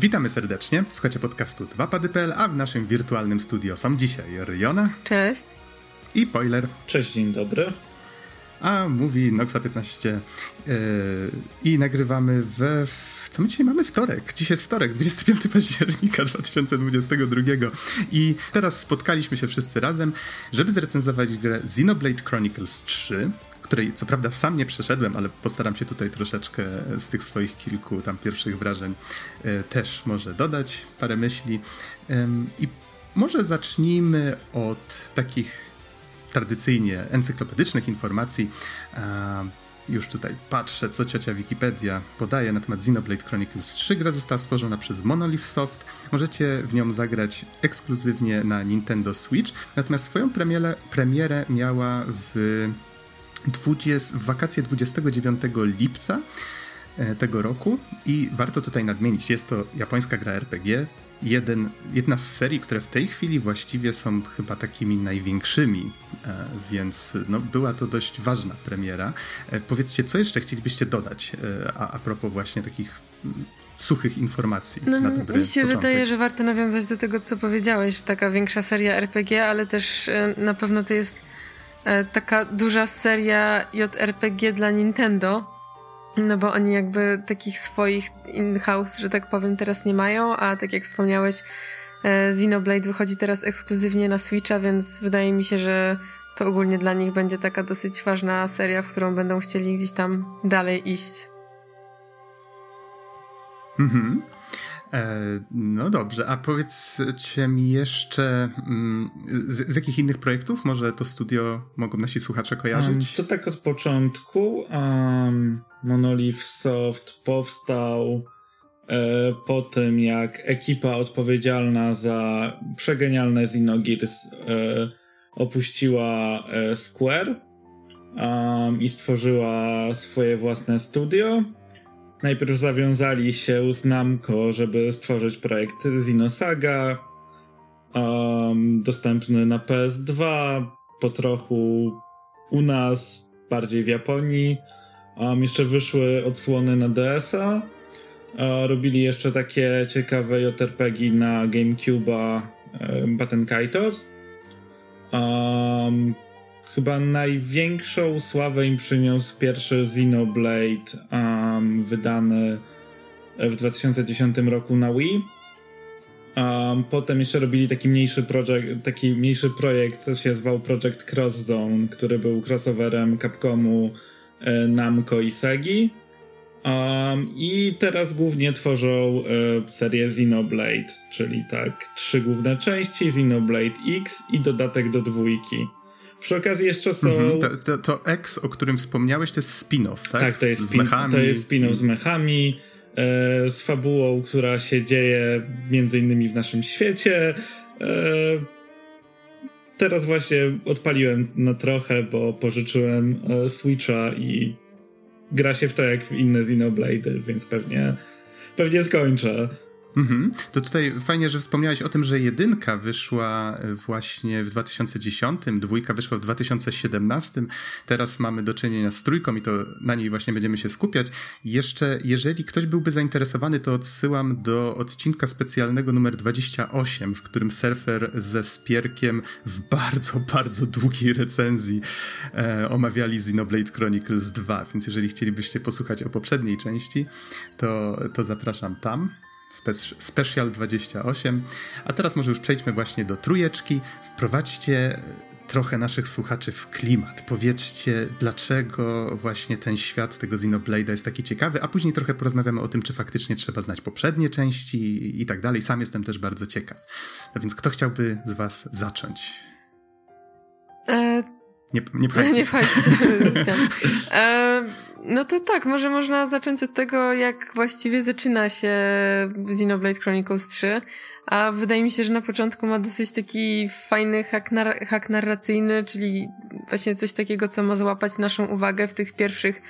Witamy serdecznie. Słuchacie podcastu 2pady.pl, a w naszym wirtualnym studio są dzisiaj Riona. Cześć. I Poiler. Cześć, dzień dobry. A mówi Noxa15 yy, i nagrywamy we. Co my dzisiaj mamy? Wtorek. Dzisiaj jest wtorek, 25 października 2022. I teraz spotkaliśmy się wszyscy razem, żeby zrecenzować grę Xenoblade Chronicles 3, której co prawda sam nie przeszedłem, ale postaram się tutaj troszeczkę z tych swoich kilku tam pierwszych wrażeń e, też może dodać parę myśli. I może zacznijmy od takich tradycyjnie encyklopedycznych informacji. Już tutaj patrzę, co ciocia Wikipedia podaje na temat Xenoblade Chronicles 3. Gra została stworzona przez Monolith Soft. Możecie w nią zagrać ekskluzywnie na Nintendo Switch, natomiast swoją premierę, premierę miała w 20, w wakacje 29 lipca e, tego roku i warto tutaj nadmienić, jest to japońska gra RPG, jeden, jedna z serii, które w tej chwili właściwie są chyba takimi największymi, e, więc no, była to dość ważna premiera. E, powiedzcie, co jeszcze chcielibyście dodać a, a propos właśnie takich mm, suchych informacji no, na dobry Mi się początek. wydaje, że warto nawiązać do tego, co powiedziałeś, że taka większa seria RPG, ale też na pewno to jest taka duża seria JRPG dla Nintendo. No bo oni jakby takich swoich in-house, że tak powiem, teraz nie mają, a tak jak wspomniałeś, e, Xenoblade wychodzi teraz ekskluzywnie na Switcha, więc wydaje mi się, że to ogólnie dla nich będzie taka dosyć ważna seria, w którą będą chcieli gdzieś tam dalej iść. Mhm. E, no dobrze, a powiedzcie mi jeszcze, mm, z, z, jakich innych projektów może to studio mogą nasi słuchacze kojarzyć? To tak od początku. Um, Monolith Soft powstał e, po tym, jak ekipa odpowiedzialna za przegenialne Xenogears e, opuściła e, Square um, i stworzyła swoje własne studio najpierw zawiązali się z Namco, żeby stworzyć projekt Xenosaga, um, dostępny na PS2, po trochu u nas, bardziej w Japonii. Um, jeszcze wyszły odsłony na DS-a. Um, robili jeszcze takie ciekawe JRPG na GameCube'a um, Batten Kaitos. Um, chyba największą sławę im przyniósł pierwszy Xenoblade um, wydany w 2010 roku na Wii. Um, potem jeszcze robili taki mniejszy, projekt, taki mniejszy projekt, co się zwał Project Cross Zone, który był crossoverem Capcomu, e, Namco i Segi. Um, I teraz głównie tworzą e, serię Xenoblade, czyli tak trzy główne części, Xenoblade X i dodatek do dwójki. Przy okazji jeszcze są... Mhm, to, to, to, X, o którym wspomniałeś, to jest spin-off, tak? Tak, to jest, spin, to jest spin-off z mechami, e, z fabułą, która się dzieje między innymi w naszym świecie. E, teraz właśnie odpaliłem na trochę, bo pożyczyłem e, Switcha i gra się w to jak w inne Xenoblade, więc pewnie, pewnie skończę. Mhm. To tutaj fajnie, że wspomniałeś o tym, że jedynka wyszła e, właśnie w 2010, dwójka wyszła w 2017. Teraz mamy do czynienia z trójką i to na niej właśnie będziemy się skupiać. Jeszcze, jeżeli ktoś byłby zainteresowany, to odsyłam do odcinka specjalnego numer 28, w którym surfer ze Spierkiem w bardzo, bardzo długiej recenzji e, omawiali Xenoblade Chronicles 2. Więc jeżeli chcielibyście posłuchać o poprzedniej części, to, to zapraszam tam. Special 28. A teraz może już przejdźmy właśnie do trójeczki. Wprowadźcie trochę naszych słuchaczy w klimat. Powiedzcie, dlaczego właśnie ten świat tego Xenoblade'a jest taki ciekawy, a później trochę porozmawiamy o tym, czy faktycznie trzeba znać poprzednie części i tak dalej. Sam jestem też bardzo ciekaw. No więc kto chciałby z was zacząć? E... Nie, nie pchajcie. Nie pchajcie. e, no to tak, może można zacząć od tego, jak właściwie zaczyna się Xenoblade Chronicles 3. A wydaje mi się, że na początku ma dosyć taki fajny hak, nar hak narracyjny, czyli właśnie coś takiego, co ma złapać naszą uwagę w tych pierwszych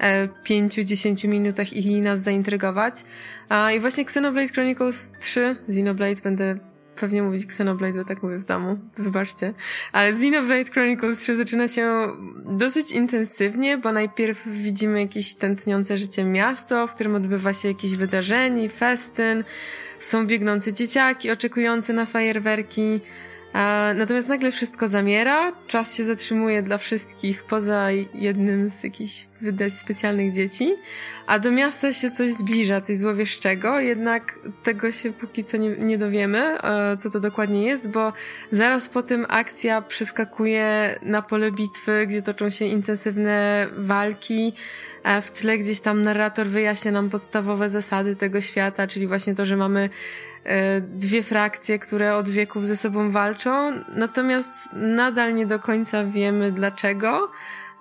e, 5-10 minutach i nas zaintrygować. A, I właśnie Xenoblade Chronicles 3, Xenoblade będę pewnie mówić Xenoblade, bo tak mówię w domu, wybaczcie. Ale Xenoblade Chronicles 3 zaczyna się dosyć intensywnie, bo najpierw widzimy jakieś tętniące życie miasto, w którym odbywa się jakieś wydarzenie, festyn, są biegnące dzieciaki oczekujące na fajerwerki, Natomiast nagle wszystko zamiera, czas się zatrzymuje dla wszystkich poza jednym z jakichś wydań specjalnych dzieci, a do miasta się coś zbliża, coś złowieszczego, jednak tego się póki co nie, nie dowiemy, e, co to dokładnie jest, bo zaraz po tym akcja przeskakuje na pole bitwy, gdzie toczą się intensywne walki, w tle gdzieś tam narrator wyjaśnia nam podstawowe zasady tego świata, czyli właśnie to, że mamy e, dwie frakcje, które od wieków ze sobą walczą, natomiast nadal nie do końca wiemy dlaczego.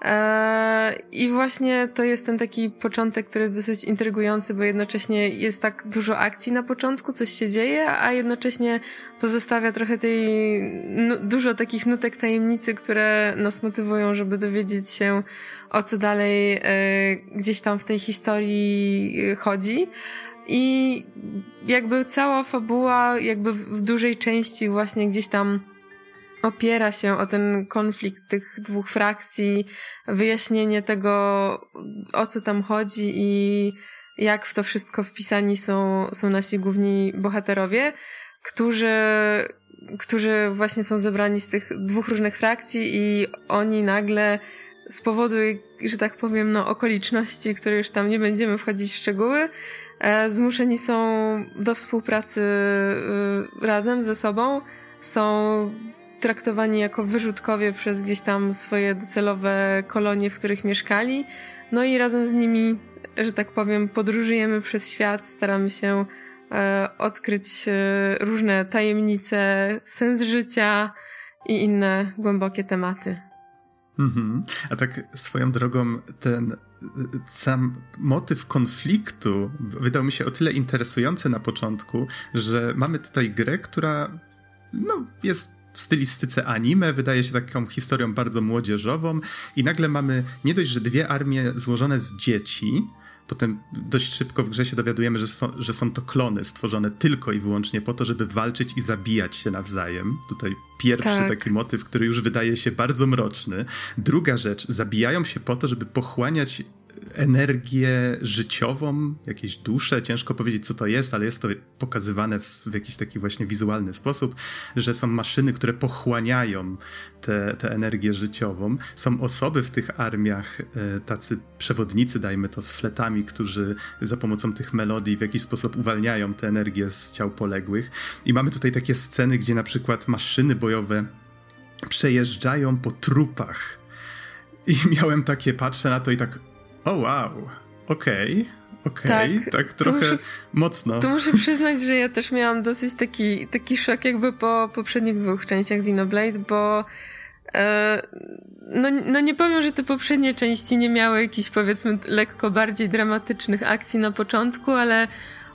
E, I właśnie to jest ten taki początek, który jest dosyć intrygujący, bo jednocześnie jest tak dużo akcji na początku, coś się dzieje, a jednocześnie pozostawia trochę tej, dużo takich nutek tajemnicy, które nas motywują, żeby dowiedzieć się o co dalej e, gdzieś tam w tej historii chodzi. I jakby cała fabuła, jakby w dużej części właśnie gdzieś tam opiera się o ten konflikt tych dwóch frakcji, wyjaśnienie tego, o co tam chodzi i jak w to wszystko wpisani są, są nasi główni bohaterowie, którzy, którzy właśnie są zebrani z tych dwóch różnych frakcji i oni nagle z powodu, że tak powiem, no, okoliczności, które już tam nie będziemy wchodzić w szczegóły, zmuszeni są do współpracy e, razem ze sobą, są traktowani jako wyrzutkowie przez gdzieś tam swoje docelowe kolonie, w których mieszkali. No i razem z nimi, że tak powiem, podróżujemy przez świat, staramy się e, odkryć e, różne tajemnice, sens życia i inne głębokie tematy. Mhm. A tak swoją drogą ten sam motyw konfliktu wydał mi się o tyle interesujący na początku, że mamy tutaj grę, która no, jest w stylistyce anime, wydaje się taką historią bardzo młodzieżową i nagle mamy nie dość, że dwie armie złożone z dzieci, potem dość szybko w grze się dowiadujemy, że są, że są to klony stworzone tylko i wyłącznie po to, żeby walczyć i zabijać się nawzajem. Tutaj pierwszy tak. taki motyw, który już wydaje się bardzo mroczny. Druga rzecz, zabijają się po to, żeby pochłaniać energię życiową, jakieś dusze, ciężko powiedzieć co to jest, ale jest to pokazywane w, w, jakiś taki właśnie wizualny sposób, że są maszyny, które pochłaniają tę energię życiową. Są osoby w tych armiach, e, tacy przewodnicy, dajmy to, z fletami, którzy za pomocą tych melodii w jakiś sposób uwalniają tę energię z ciał poległych. I mamy tutaj takie sceny, gdzie na przykład maszyny bojowe przejeżdżają po trupach. I miałem takie, patrzę na to i tak, o wow, okej. Okay. Okej, okay, tak, tak trochę muszę, mocno. To muszę przyznać, że ja też miałam dosyć taki, taki szok jakby po poprzednich dwóch częściach Xenoblade, bo e, no, no nie powiem, że te poprzednie części nie miały jakichś powiedzmy lekko bardziej dramatycznych akcji na początku, ale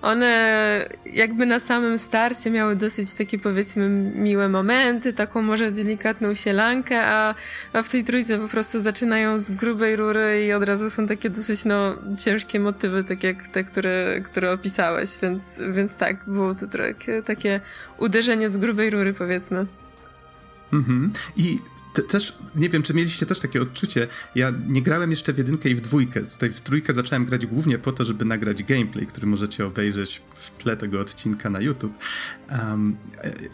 one jakby na samym starcie miały dosyć takie powiedzmy miłe momenty, taką może delikatną sielankę, a, a w tej trójce po prostu zaczynają z grubej rury i od razu są takie dosyć no ciężkie motywy, tak jak te, które, które opisałeś, więc, więc tak, było tu trochę takie uderzenie z grubej rury powiedzmy. Mhm. I te, też, nie wiem, czy mieliście też takie odczucie, ja nie grałem jeszcze w jedynkę i w dwójkę, tutaj w trójkę zacząłem grać głównie po to, żeby nagrać gameplay, który możecie obejrzeć w tle tego odcinka na YouTube. Um,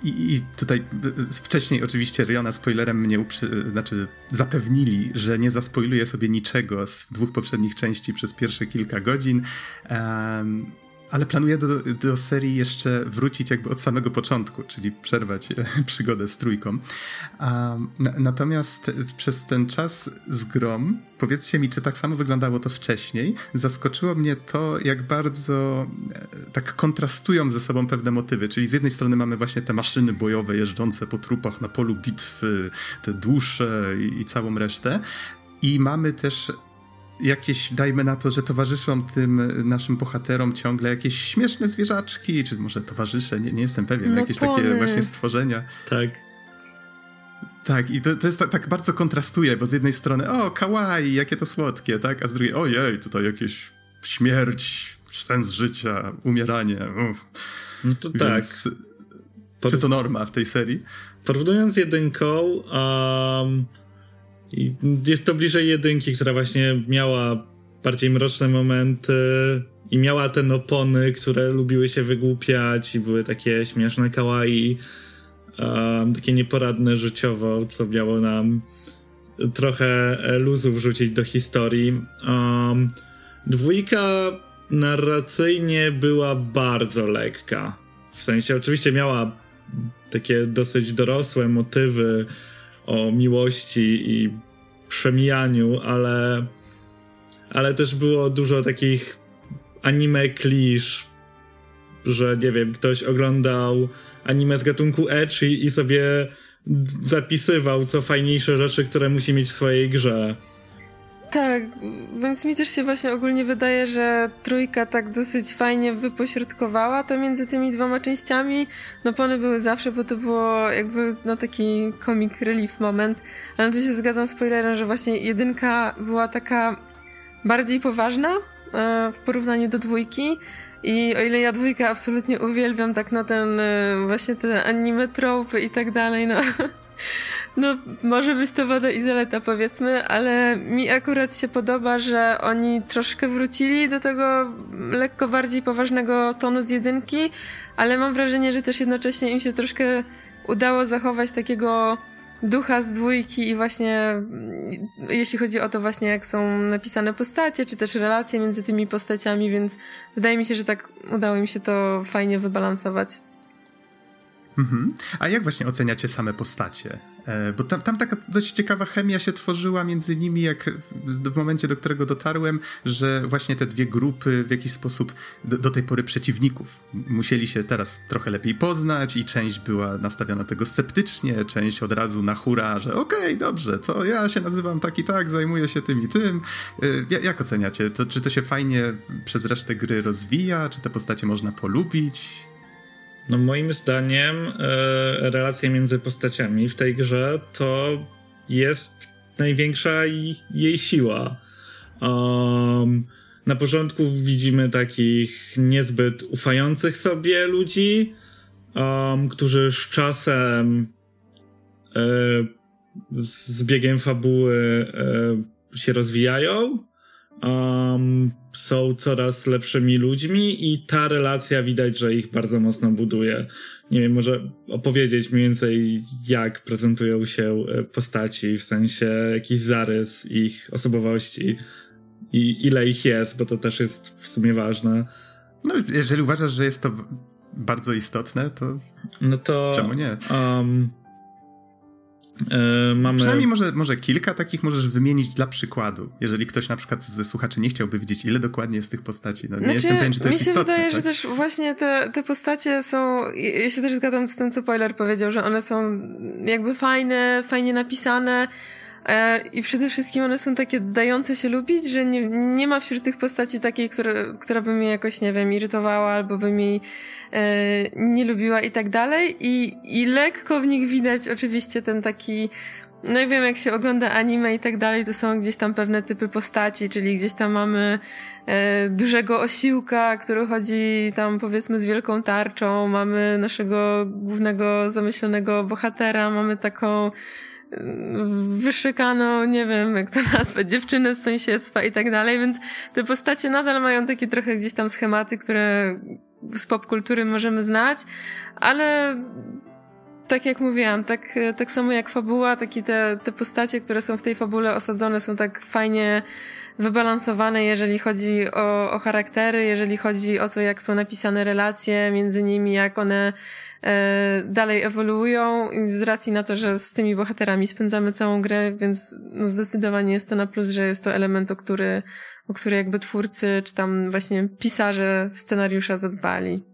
i, i, tutaj wcześniej oczywiście Riona spoilerem mnie uprzy, znaczy zapewnili, że nie zaspoiluję sobie niczego z dwóch poprzednich części przez pierwsze kilka godzin. Um, ale planuję do, do serii jeszcze wrócić jakby od samego początku, czyli przerwać przygodę z trójką. Um, natomiast przez ten czas z grom, powiedzcie mi, czy tak samo wyglądało to wcześniej, zaskoczyło mnie to, jak bardzo e, tak kontrastują ze sobą pewne motywy, czyli z jednej strony mamy właśnie te maszyny bojowe jeżdżące po trupach na polu bitwy, te dusze i, i całą resztę, i mamy też jakieś, dajmy na to, że towarzyszą tym naszym bohaterom ciągle jakieś śmieszne zwierzaczki, czy może towarzysze, nie, nie jestem pewien, no jakieś pony. takie właśnie stworzenia. Tak. Tak, i to, to jest tak, tak, bardzo kontrastuje, bo z jednej strony, o, kawaii, jakie to słodkie, tak, a z drugiej, ojej, tutaj jakieś śmierć, sens życia, umieranie. Uff. No to Więc... tak. Por... Czy to norma w tej serii? Porównując jedynką, um, jest to bliżej jedynki, która właśnie miała bardziej mroczne momenty i miała te opony, które lubiły się wygłupiać i były takie śmieszne kawaii, um, takie nieporadne życiowo, co miało nam trochę luzu wrzucić do historii. Um, dwójka narracyjnie była bardzo lekka. W sensie oczywiście miała takie dosyć dorosłe motywy o miłości i przemijaniu, ale, ale też było dużo takich anime klisz, że nie wiem, ktoś oglądał anime z gatunku ecchi i sobie zapisywał co fajniejsze rzeczy, które musi mieć w swojej grze. Tak, więc mi też się właśnie ogólnie wydaje, że trójka tak dosyć fajnie wypośrodkowała to między tymi dwoma częściami. No pony były zawsze, bo to było jakby no taki comic relief moment, ale tu się zgadzam z spoilerem, że właśnie jedynka była taka bardziej poważna e, w porównaniu do dwójki. I o ile ja dwójkę absolutnie uwielbiam, tak no ten e, właśnie te anime tropy i tak dalej, no No, może być to wada i zaleta, powiedzmy, ale mi akurat się podoba, że oni troszkę wrócili do tego lekko bardziej poważnego tonu z jedynki, ale mam wrażenie, że też jednocześnie im się troszkę udało zachować takiego ducha z dwójki i właśnie mm, jeśli chodzi o to właśnie jak są napisane postacie, czy też relacje między tymi postaciami, więc wydaje mi się, że tak udało im się to fajnie wybalansować. Mhm. A jak właśnie oceniacie same postacie? E, bo tam, tam taka dość ciekawa chemia się tworzyła między nimi, jak w momencie, do którego dotarłem, że właśnie te dwie grupy w jakiś sposób do, do tej pory przeciwników musieli się teraz trochę lepiej poznać i część była nastawiona tego sceptycznie, część od razu na hura, że okej, okay, dobrze, to ja się nazywam tak i tak, zajmuję się tym i tym. E, jak oceniacie? To, czy to się fajnie przez resztę gry rozwija? Czy te postacie można polubić? No moim zdaniem e, relacja między postaciami w tej grze to jest największa jej siła. Um, na początku widzimy takich niezbyt ufających sobie ludzi, um, którzy z czasem e, z biegiem fabuły e, się rozwijają um, są coraz lepszymi ludźmi i ta relacja widać, że ich bardzo mocno buduje. Nie wiem, może opowiedzieć mniej więcej, jak prezentują się e, postaci, w sensie jakiś zarys ich osobowości i ile ich jest, bo to też jest w sumie ważne. No, jeżeli uważasz, że jest to bardzo istotne, to. No to. Czemu nie? Um, Yy, mamy... Przynajmniej może, może kilka takich możesz wymienić dla przykładu. Jeżeli ktoś na przykład ze słuchaczy nie chciałby wiedzieć, ile dokładnie jest tych postaci. No, nie znaczy, jestem pewien, czy to jest istotne. Mi się wydaje, tak? że też właśnie te, te postacie są... Ja się też zgadzam z tym, co Poiler powiedział, że one są jakby fajne, fajnie napisane, I przede wszystkim one są takie dające się lubić, że nie, nie ma wśród tych postaci takiej, która, która by mnie jakoś, nie wiem, irytowała albo by mi e, nie lubiła i tak dalej. I, I lekko w nich widać oczywiście ten taki no i wiem, jak się ogląda anime i tak dalej, to są gdzieś tam pewne typy postaci, czyli gdzieś tam mamy e, dużego osiłka, który chodzi tam powiedzmy z wielką tarczą, mamy naszego głównego zamyślonego bohatera, mamy taką wyszykaną, nie wiem jak to nazwać, dziewczynę z sąsiedztwa i tak dalej, więc te postacie nadal mają takie trochę gdzieś tam schematy, które z popkultury możemy znać, ale tak jak mówiłam, tak, tak samo jak fabuła, takie te, te postacie, które są w tej fabule osadzone są tak fajnie wybalansowane, jeżeli chodzi o, o charaktery, jeżeli chodzi o to, jak są napisane relacje między nimi, jak one dalej ewoluują z racji na to, że z tymi bohaterami spędzamy całą grę, więc no zdecydowanie jest to na plus, że jest to element, o który, o który jakby twórcy, czy tam właśnie pisarze scenariusza zadbali.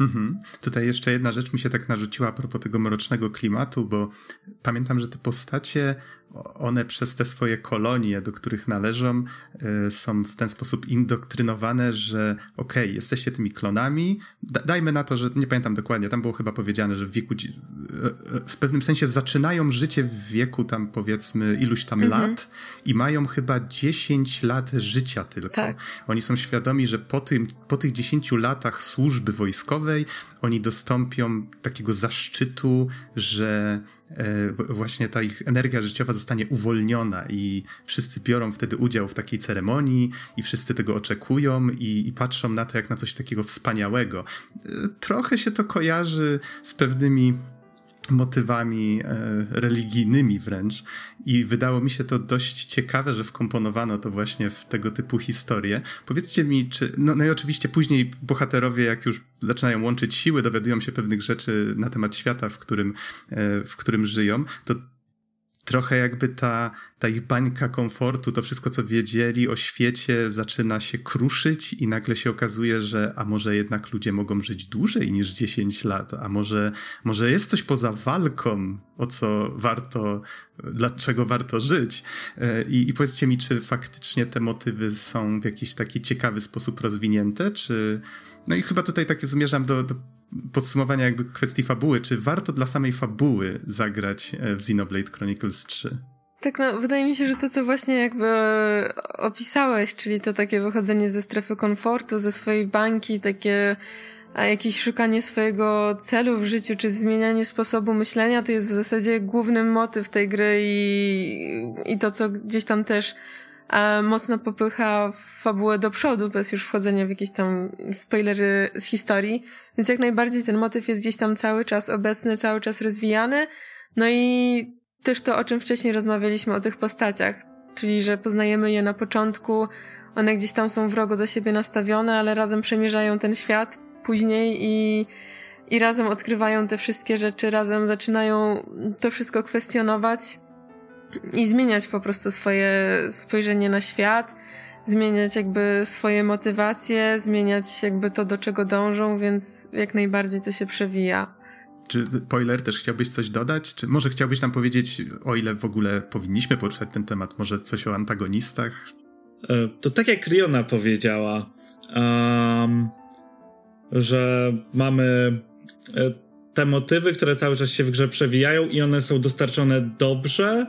Mhm. Tutaj jeszcze jedna rzecz mi się tak narzuciła a propos tego mrocznego klimatu, bo pamiętam, że te postacie one przez te swoje kolonie, do których należą, y, są w ten sposób indoktrynowane, że okej, okay, jesteście tymi klonami, dajmy na to, że nie pamiętam dokładnie, tam było chyba powiedziane, że w wieku, y, y, w pewnym sensie zaczynają życie w wieku tam powiedzmy iluś tam mhm. lat i mają chyba 10 lat życia tylko. Tak. Oni są świadomi, że po, tym, po tych 10 latach służby wojskowej oni dostąpią takiego zaszczytu, że właśnie ta ich energia życiowa zostanie uwolniona i wszyscy biorą wtedy udział w takiej ceremonii i wszyscy tego oczekują i, i patrzą na to jak na coś takiego wspaniałego. E, trochę się to kojarzy z pewnymi motywami e, religijnymi wręcz i wydało mi się to dość ciekawe, że wkomponowano to właśnie w tego typu historie. Powiedzcie mi, czy, no, no i oczywiście później bohaterowie, jak już zaczynają łączyć siły, dowiadują się pewnych rzeczy na temat świata, w którym, e, w którym żyją, to trochę jakby ta, ta ich bańka komfortu, to wszystko, co wiedzieli o świecie, zaczyna się kruszyć i nagle się okazuje, że a może jednak ludzie mogą żyć dłużej niż 10 lat, a może, może jest coś poza walką, o co warto, dlaczego warto żyć. E, I, I powiedzcie mi, czy faktycznie te motywy są w jakiś taki ciekawy sposób rozwinięte, czy... No i chyba tutaj tak zmierzam do, do podsumowania jakby kwestii fabuły, czy warto dla samej fabuły zagrać e, w Xenoblade Chronicles 3? Tak, no, wydaje mi się, że to, co właśnie jakby opisałeś, czyli to takie wychodzenie ze strefy komfortu, ze swojej bańki, takie a jakieś szukanie swojego celu w życiu, czy zmienianie sposobu myślenia, to jest w zasadzie główny motyw tej gry i, i to, co gdzieś tam też mocno popycha fabułę do przodu, bez już wchodzenia w jakieś tam spoilery z historii. Więc jak najbardziej ten motyw jest gdzieś tam cały czas obecny, cały czas rozwijany. No i też to, o czym wcześniej rozmawialiśmy, o tych postaciach, czyli że poznajemy je na początku, one gdzieś tam są wrogo do siebie nastawione, ale razem przemierzają ten świat później i, i razem odkrywają te wszystkie rzeczy, razem zaczynają to wszystko kwestionować i zmieniać po prostu swoje spojrzenie na świat, zmieniać jakby swoje motywacje, zmieniać jakby to, do czego dążą, więc jak najbardziej to się przewija. Czy Poiler też chciałbyś coś dodać? Czy może chciałbyś nam powiedzieć, o ile w ogóle powinniśmy poruszać ten temat, może coś o antagonistach? E, to tak jak Riona powiedziała, um, że mamy e, te motywy, które cały czas się w grze przewijają i one są dostarczone dobrze,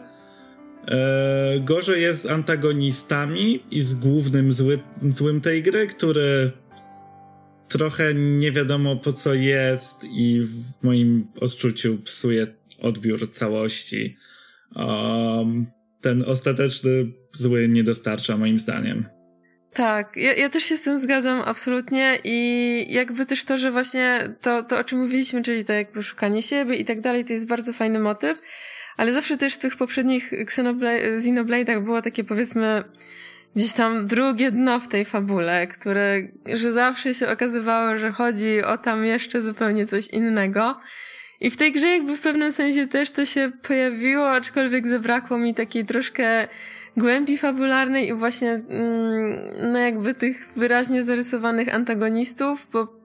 E, gorzej jest z antagonistami i z głównym zły, złym tej gry, który trochę nie wiadomo po co jest i w moim odczuciu psuje odbiór całości. Um, ten ostateczny zły nie dostarcza moim zdaniem. Tak, ja, ja też się z tym zgadzam absolutnie i jakby też to, że właśnie to, to o czym mówiliśmy, czyli to jakby szukanie siebie i tak dalej, to jest bardzo fajny motyw, ale zawsze też w tych poprzednich Xenoblade'ach było takie powiedzmy gdzieś tam drugie dno w tej fabule, które, że zawsze się okazywało, że chodzi o tam jeszcze zupełnie coś innego. I w tej grze jakby w pewnym sensie też to się pojawiło, aczkolwiek zabrakło mi takiej troszkę głębi fabularnej i właśnie mm, no jakby tych wyraźnie zarysowanych antagonistów, bo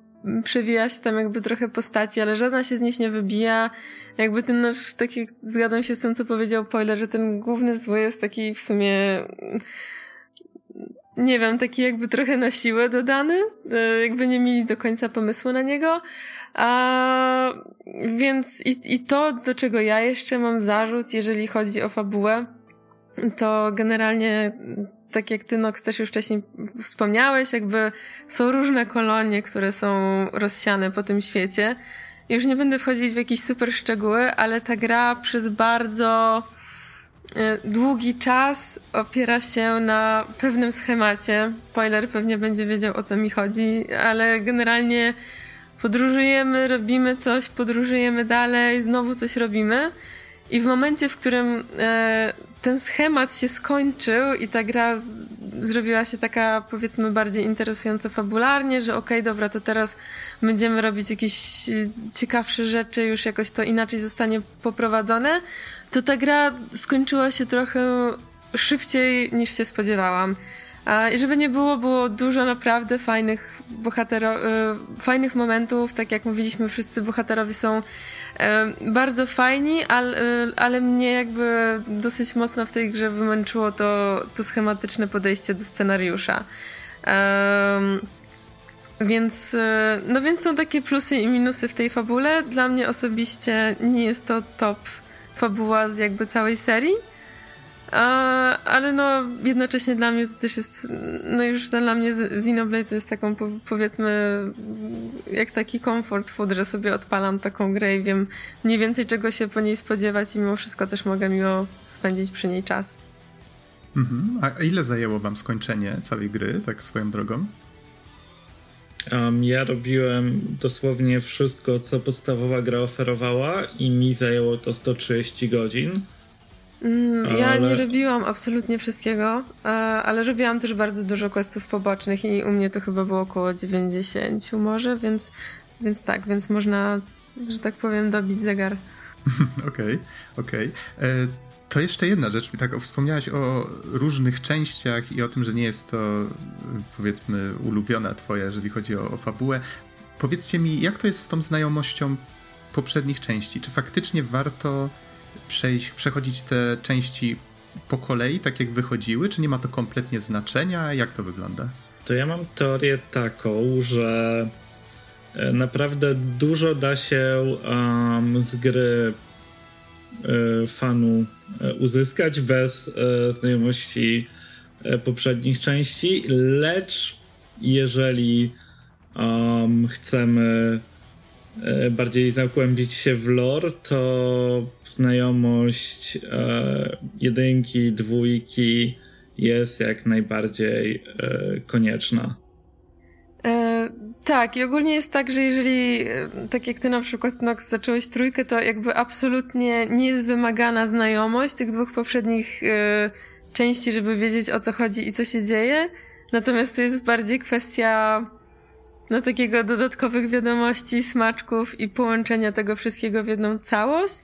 przewija się tam jakby trochę postaci, ale żadna się z nich nie wybija jakby ten nasz taki, zgadzam się z tym, co powiedział Poiler, że ten główny zły jest taki w sumie nie wiem, taki jakby trochę na siłę dodany, e, jakby nie mieli do końca pomysłu na niego. A więc i, i to, do czego ja jeszcze mam zarzut, jeżeli chodzi o fabułę, to generalnie tak jak ty, Nox, też już wcześniej wspomniałeś, jakby są różne kolonie, które są rozsiane po tym świecie. Już nie będę wchodzić w jakieś super szczegóły, ale ta gra przez bardzo e, długi czas opiera się na pewnym schemacie. Spoiler pewnie będzie wiedział o co mi chodzi, ale generalnie podróżujemy, robimy coś, podróżujemy dalej, znowu coś robimy. I w momencie, w którym e, ten schemat się skończył i ta gra z, zrobiła się taka, powiedzmy, bardziej interesująca fabularnie, że okej, okay, dobra, to teraz będziemy robić jakieś ciekawsze rzeczy, już jakoś to inaczej zostanie poprowadzone, to ta gra skończyła się trochę szybciej niż się spodziewałam. I żeby nie było, było dużo naprawdę fajnych bohatero, y, fajnych momentów, tak jak mówiliśmy, wszyscy bohaterowie są Bardzo fajni, ale, ale mnie jakby dosyć mocno w tej grze wymęczyło to, to schematyczne podejście do scenariusza. Um, więc, e, no więc są takie plusy i minusy w tej fabule. Dla mnie osobiście nie jest to top fabuła z jakby całej serii. A, ale no jednocześnie dla mnie to też jest, no już dla mnie Xenoblade to jest taką powiedzmy jak taki comfort food, że sobie odpalam taką grę i wiem mniej więcej czego się po niej spodziewać i mimo wszystko też mogę miło spędzić przy niej czas. Mhm. A ile zajęło wam skończenie całej gry, tak swoją drogą? Um, ja robiłem dosłownie wszystko, co podstawowa gra oferowała i mi zajęło to 130 godzin. Mm, ale... Ja nie robiłam absolutnie wszystkiego, e, ale robiłam też bardzo dużo questów pobocznych i u mnie to chyba było około 90 może, więc, więc tak, więc można, że tak powiem, dobić zegar. Okej, okej. Okay, okay. To jeszcze jedna rzecz. Tak, wspomniałaś o różnych częściach i o tym, że nie jest to powiedzmy ulubiona twoja, jeżeli chodzi o, o fabułę. Powiedzcie mi, jak to jest z tą znajomością poprzednich części? Czy faktycznie warto przejść, przechodzić te części po kolei, tak jak wychodziły? Czy nie ma to kompletnie znaczenia? Jak to wygląda? To ja mam teorię taką, że e, naprawdę dużo da się um, z gry E, fanu e, uzyskać bez znajomości poprzednich części, lecz jeżeli um, chcemy bardziej zagłębić się w lore, to znajomość e, jedynki, dwójki jest jak najbardziej e, konieczna. E, tak, i ogólnie jest tak, że jeżeli, e, tak jak ty na przykład, Nox, zacząłeś trójkę, to jakby absolutnie nie jest wymagana znajomość tych dwóch poprzednich e, części, żeby wiedzieć o co chodzi i co się dzieje. Natomiast to jest bardziej kwestia no takiego dodatkowych wiadomości, smaczków i połączenia tego wszystkiego w jedną całość.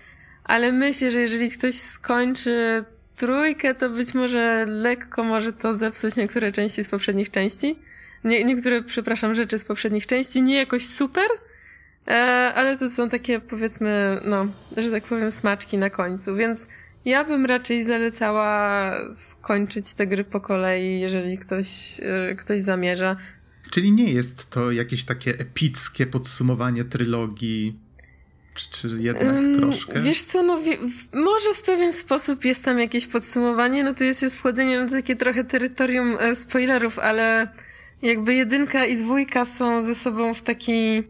Ale myślę, że jeżeli ktoś skończy trójkę, to być może lekko może to zepsuć niektóre części z poprzednich części nie, niektóre, przepraszam, rzeczy z poprzednich części, nie jakoś super, e, ale to są takie, powiedzmy, no, że tak powiem, smaczki na końcu, więc ja bym raczej zalecała skończyć te gry po kolei, jeżeli ktoś, e, ktoś zamierza. Czyli nie jest to jakieś takie epickie podsumowanie trylogii, czy, czy jednak um, troszkę? Wiesz co, no w, może w pewien sposób jest tam jakieś podsumowanie, no to jest już wchodzenie na takie trochę terytorium e, spoilerów, ale jakby jedynka i dwójka są ze sobą w taki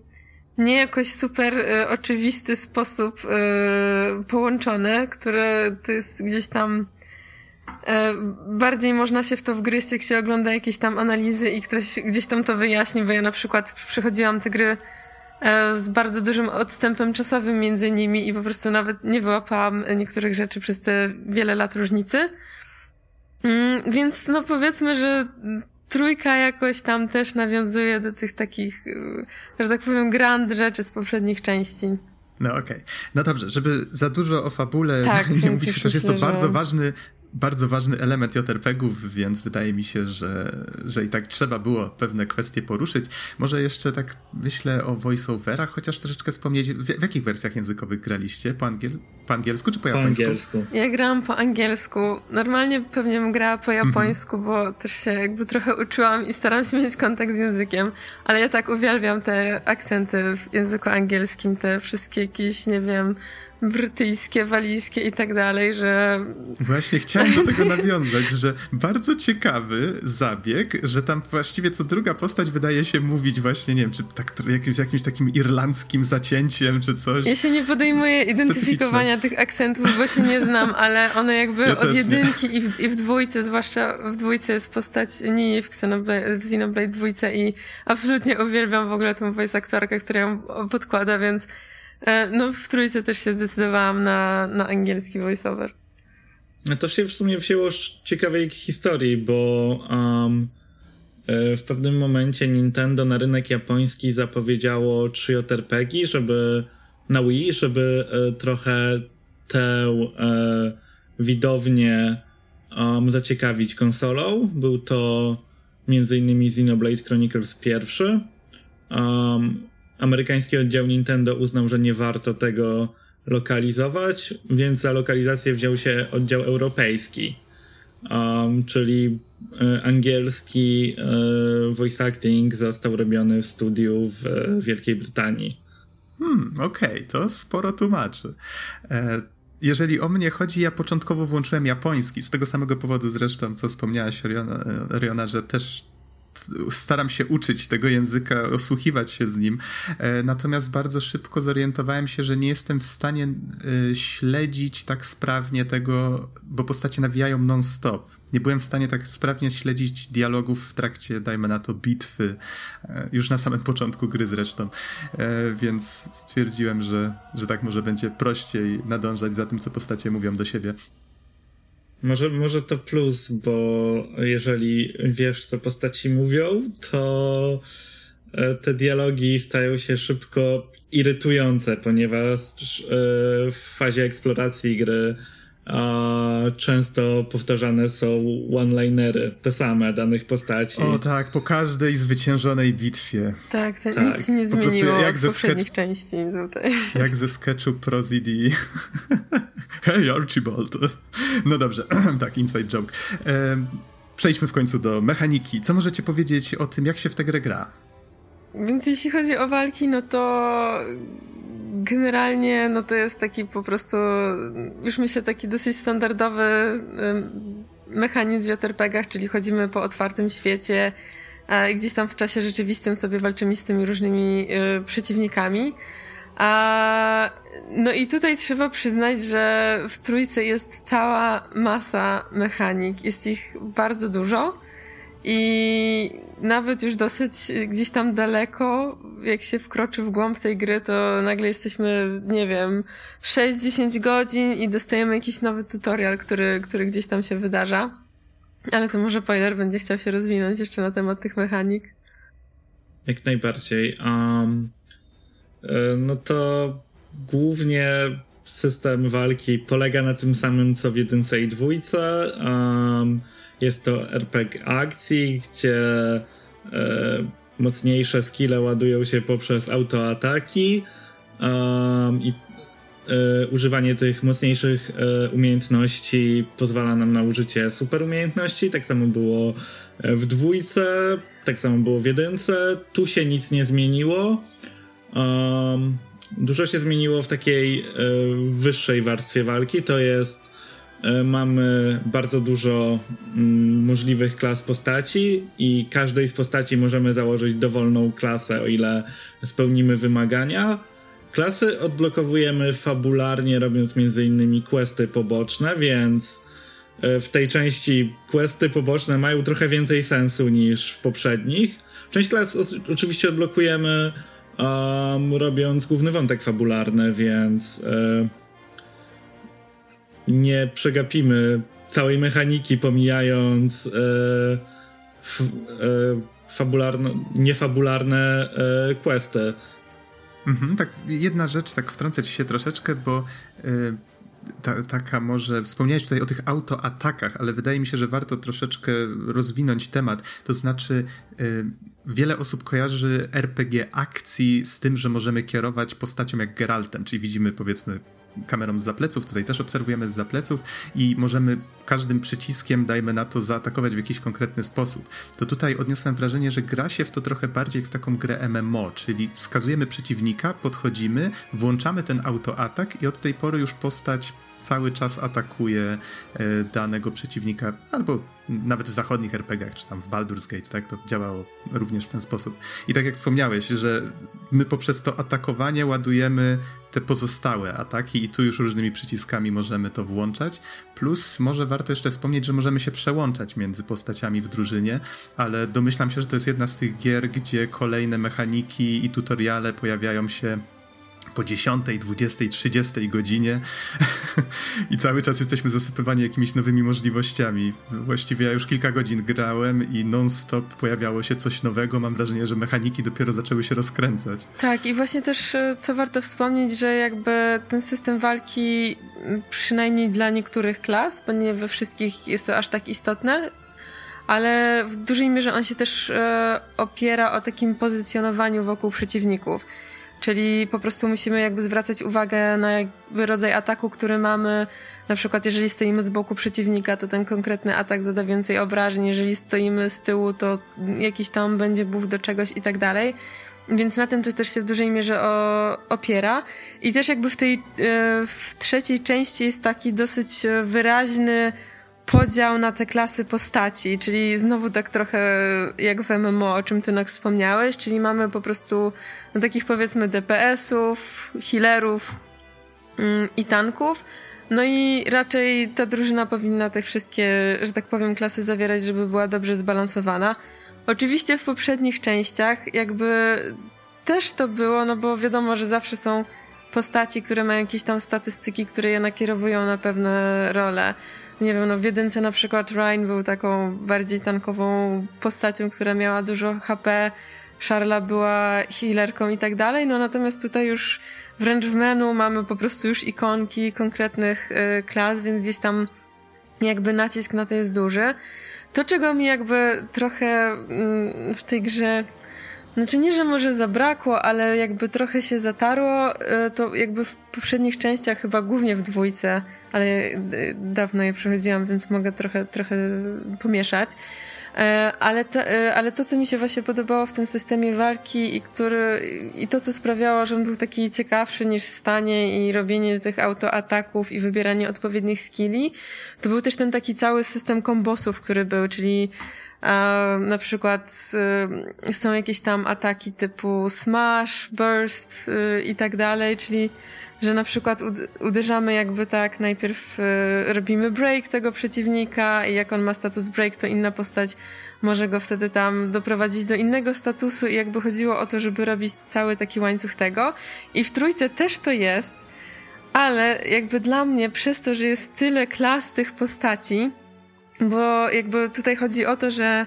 nie jakoś super y, oczywisty sposób y, połączone, które to jest gdzieś tam bardziej można się w to wgryźć, jak się ogląda jakieś tam analizy i ktoś gdzieś tam to wyjaśni, bo ja na przykład przechodziłam te gry z bardzo dużym odstępem czasowym między nimi i po prostu nawet nie wyłapałam niektórych rzeczy przez te wiele lat różnicy. Mm, więc no powiedzmy, że trójka jakoś tam też nawiązuje do tych takich, y, że tak powiem, grand rzeczy z poprzednich części. No okej. Okay. No dobrze, żeby za dużo o fabule tak, nie mówić, przecież jest to bardzo ważny bardzo ważny element JRPG-ów, więc wydaje mi się, że, że i tak trzeba było pewne kwestie poruszyć. Może jeszcze tak myślę o voiceoverach, chociaż troszeczkę wspomnieć. W, w jakich wersjach językowych graliście? Po, angiel po angielsku czy po, po japońsku? angielsku. Ja grałam po angielsku. Normalnie pewnie bym grała po japońsku, mhm. bo też się jakby trochę uczyłam i staram się mieć kontakt z językiem, ale ja tak uwielbiam te akcenty w języku angielskim, te wszystkie jakieś, nie wiem, brytyjskie, walijskie i tak dalej, że... Właśnie chciałem do tego nawiązać, że bardzo ciekawy zabieg, że tam właściwie co druga postać wydaje się mówić właśnie, nie wiem, czy tak, jakimś, jakimś takim irlandzkim zacięciem, czy coś. Ja się nie podejmuję identyfikowania tych akcentów, bo się nie znam, ale one jakby ja od jedynki i w, i w, dwójce, zwłaszcza w dwójce jest postać Nini w, Xenoblade, w Xenoblade dwójce i absolutnie uwielbiam w ogóle tą voice aktorkę, która ją podkłada, więc no w trójce też się zdecydowałam na, na angielski voiceover. To się w sumie wzięło z ciekawej historii, bo um, w pewnym momencie Nintendo na rynek japoński zapowiedziało 3 JRPG, żeby na Wii, żeby e, trochę tę e, widownię um, zaciekawić konsolą. Był to m.in. Xenoblade Chronicles pierwszy. Um, amerykański oddział Nintendo uznał, że nie warto tego lokalizować, więc za lokalizację wziął się oddział europejski, um, czyli e, angielski e, voice acting został robiony w studiu w e, Wielkiej Brytanii. Hmm, okej, okay, to sporo tłumaczy. E, jeżeli o mnie chodzi, ja początkowo włączyłem japoński, z tego samego powodu zresztą, co wspomniałaś, Riona, Riona że też staram się uczyć tego języka, osłuchiwać się z nim. E, natomiast bardzo szybko zorientowałem się, że nie jestem w stanie e, śledzić tak sprawnie tego, bo postacie nawijają non-stop. Nie byłem w stanie tak sprawnie śledzić dialogów w trakcie, dajmy na to, bitwy, e, już na samym początku gry zresztą. Więc stwierdziłem, że, że tak może będzie prościej nadążać za tym, co postacie mówią do siebie. Może, może to plus, bo jeżeli wiesz, co postaci mówią, to e, te dialogi stają się szybko irytujące, ponieważ e, w fazie eksploracji gry często powtarzane są one-linery, te same danych postaci. O tak, po każdej zwyciężonej bitwie. Tak, to tak. nic się nie zmieniło jak od ze poprzednich części tutaj. Jak ze sketchu Pro ZD. Hey Archibald. No dobrze, tak, inside joke. Przejdźmy w końcu do mechaniki. Co możecie powiedzieć o tym, jak się w tę grę gra? Więc jeśli chodzi o walki, no to generalnie no to jest taki po prostu, już myślę, taki dosyć standardowy mechanizm w JRPG-ach, czyli chodzimy po otwartym świecie i gdzieś tam w czasie rzeczywistym sobie walczymy z tymi różnymi y, przeciwnikami. A, no i tutaj trzeba przyznać, że w trójce jest cała masa mechanik. Jest ich bardzo dużo. I nawet już dosyć gdzieś tam daleko, jak się wkroczy w głąb tej gry, to nagle jesteśmy, nie wiem, 6-10 godzin i dostajemy jakiś nowy tutorial, który, który gdzieś tam się wydarza. Ale to może Poiler będzie chciał się rozwinąć jeszcze na temat tych mechanik. Jak najbardziej. Um, no to głównie system walki polega na tym samym, co w jedynce i dwójce. Um, jest to RPG akcji, gdzie e, mocniejsze skille ładują się poprzez autoataki um, i e, używanie tych mocniejszych e, umiejętności pozwala nam na użycie super umiejętności. Tak samo było e, w dwójce, tak samo było w jedynce. Tu się nic nie zmieniło. Um, dużo się zmieniło w takiej e, wyższej warstwie walki. To jest mamy bardzo dużo mm, możliwych klas postaci i każdej z postaci możemy założyć dowolną klasę, o ile spełnimy wymagania. Klasy odblokowujemy fabularnie, robiąc m.in. questy poboczne, więc e, w tej części questy poboczne mają trochę więcej sensu niż w poprzednich. Część klas oczywiście odblokujemy um, robiąc główny wątek fabularny, więc... Yy, nie przegapimy całej mechaniki, pomijając e, f, e, fabularne, niefabularne e, questy. Mhm, tak, jedna rzecz, tak wtrącę ci się troszeczkę, bo e, ta, taka może, wspomniałeś tutaj o tych autoatakach, ale wydaje mi się, że warto troszeczkę rozwinąć temat. To znaczy, y, wiele osób kojarzy RPG akcji z tym, że możemy kierować postacią jak Geraltem, czyli widzimy powiedzmy kamerą z zapleców, tutaj też obserwujemy z zapleców i możemy każdym przyciskiem, dajmy na to, zaatakować w jakiś konkretny sposób. To tutaj odniosłem wrażenie, że gra się w to trochę bardziej w taką grę MMO, czyli wskazujemy przeciwnika, podchodzimy, włączamy ten autoatak i od tej pory już postać cały czas atakuje e, danego przeciwnika, albo nawet w zachodnich RPGach, czy tam w Baldur's Gate, tak, to działało również w ten sposób. I tak jak wspomniałeś, że my poprzez to atakowanie ładujemy te pozostałe ataki i tu już różnymi przyciskami możemy to włączać. Plus może warto jeszcze wspomnieć, że możemy się przełączać między postaciami w drużynie, ale domyślam się, że to jest jedna z tych gier, gdzie kolejne mechaniki i tutoriale pojawiają się po 10, 20, 30 godzinie i cały czas jesteśmy zasypywani jakimiś nowymi możliwościami. Właściwie ja już kilka godzin grałem i non-stop pojawiało się coś nowego. Mam wrażenie, że mechaniki dopiero zaczęły się rozkręcać. Tak, i właśnie też e, co warto wspomnieć, że jakby ten system walki przynajmniej dla niektórych klas, bo nie we wszystkich jest to aż tak istotne, ale w dużej mierze on się też e, opiera o takim pozycjonowaniu wokół przeciwników. Czyli po prostu musimy jakby zwracać uwagę na jakby rodzaj ataku, który mamy. Na przykład jeżeli stoimy z boku przeciwnika, to ten konkretny atak zada więcej obrażeń. Jeżeli stoimy z tyłu, to jakiś tam będzie buff do czegoś i tak dalej. Więc na tym to też się w dużej mierze o, opiera. I też jakby w tej e, w trzeciej części jest taki dosyć wyraźny podział na te klasy postaci, czyli znowu tak trochę jak w MMO, o czym ty nak wspomniałeś, czyli mamy po prostu no, takich powiedzmy DPS-ów, healerów mm, i tanków. No i raczej ta drużyna powinna te wszystkie, że tak powiem, klasy zawierać, żeby była dobrze zbalansowana. Oczywiście w poprzednich częściach jakby też to było, no bo wiadomo, że zawsze są postaci, które mają jakieś tam statystyki, które je nakierowują na pewne role. Nie wiem, no w jedynce na przykład Ryan był taką bardziej tankową postacią, która miała dużo HP, Charla była healerką i tak dalej, no natomiast tutaj już wręcz w menu mamy po prostu już ikonki konkretnych y, klas, więc gdzieś tam jakby nacisk na to jest duży. To, czego mi jakby trochę mm, w tej grze znaczy nie, że może zabrakło, ale jakby trochę się zatarło, y, to jakby w poprzednich częściach, chyba głównie w dwójce, ale y, dawno je przechodziłam, więc mogę trochę, trochę pomieszać. E, ale, to, e, ale to, co mi się właśnie podobało w tym systemie walki i który, i to, co sprawiało, że on był taki ciekawszy niż stanie i robienie tych autoataków i wybieranie odpowiednich skilli, to był też ten taki cały system kombosów, który był, czyli na przykład są jakieś tam ataki typu smash, burst i tak dalej, czyli że na przykład uderzamy jakby tak, najpierw y, robimy break tego przeciwnika i jak on ma status break, to inna postać może go wtedy tam doprowadzić do innego statusu i jakby chodziło o to, żeby robić cały taki łańcuch tego. I w trójce też to jest, ale jakby dla mnie przez to, że jest tyle klas tych postaci, bo jakby tutaj chodzi o to, że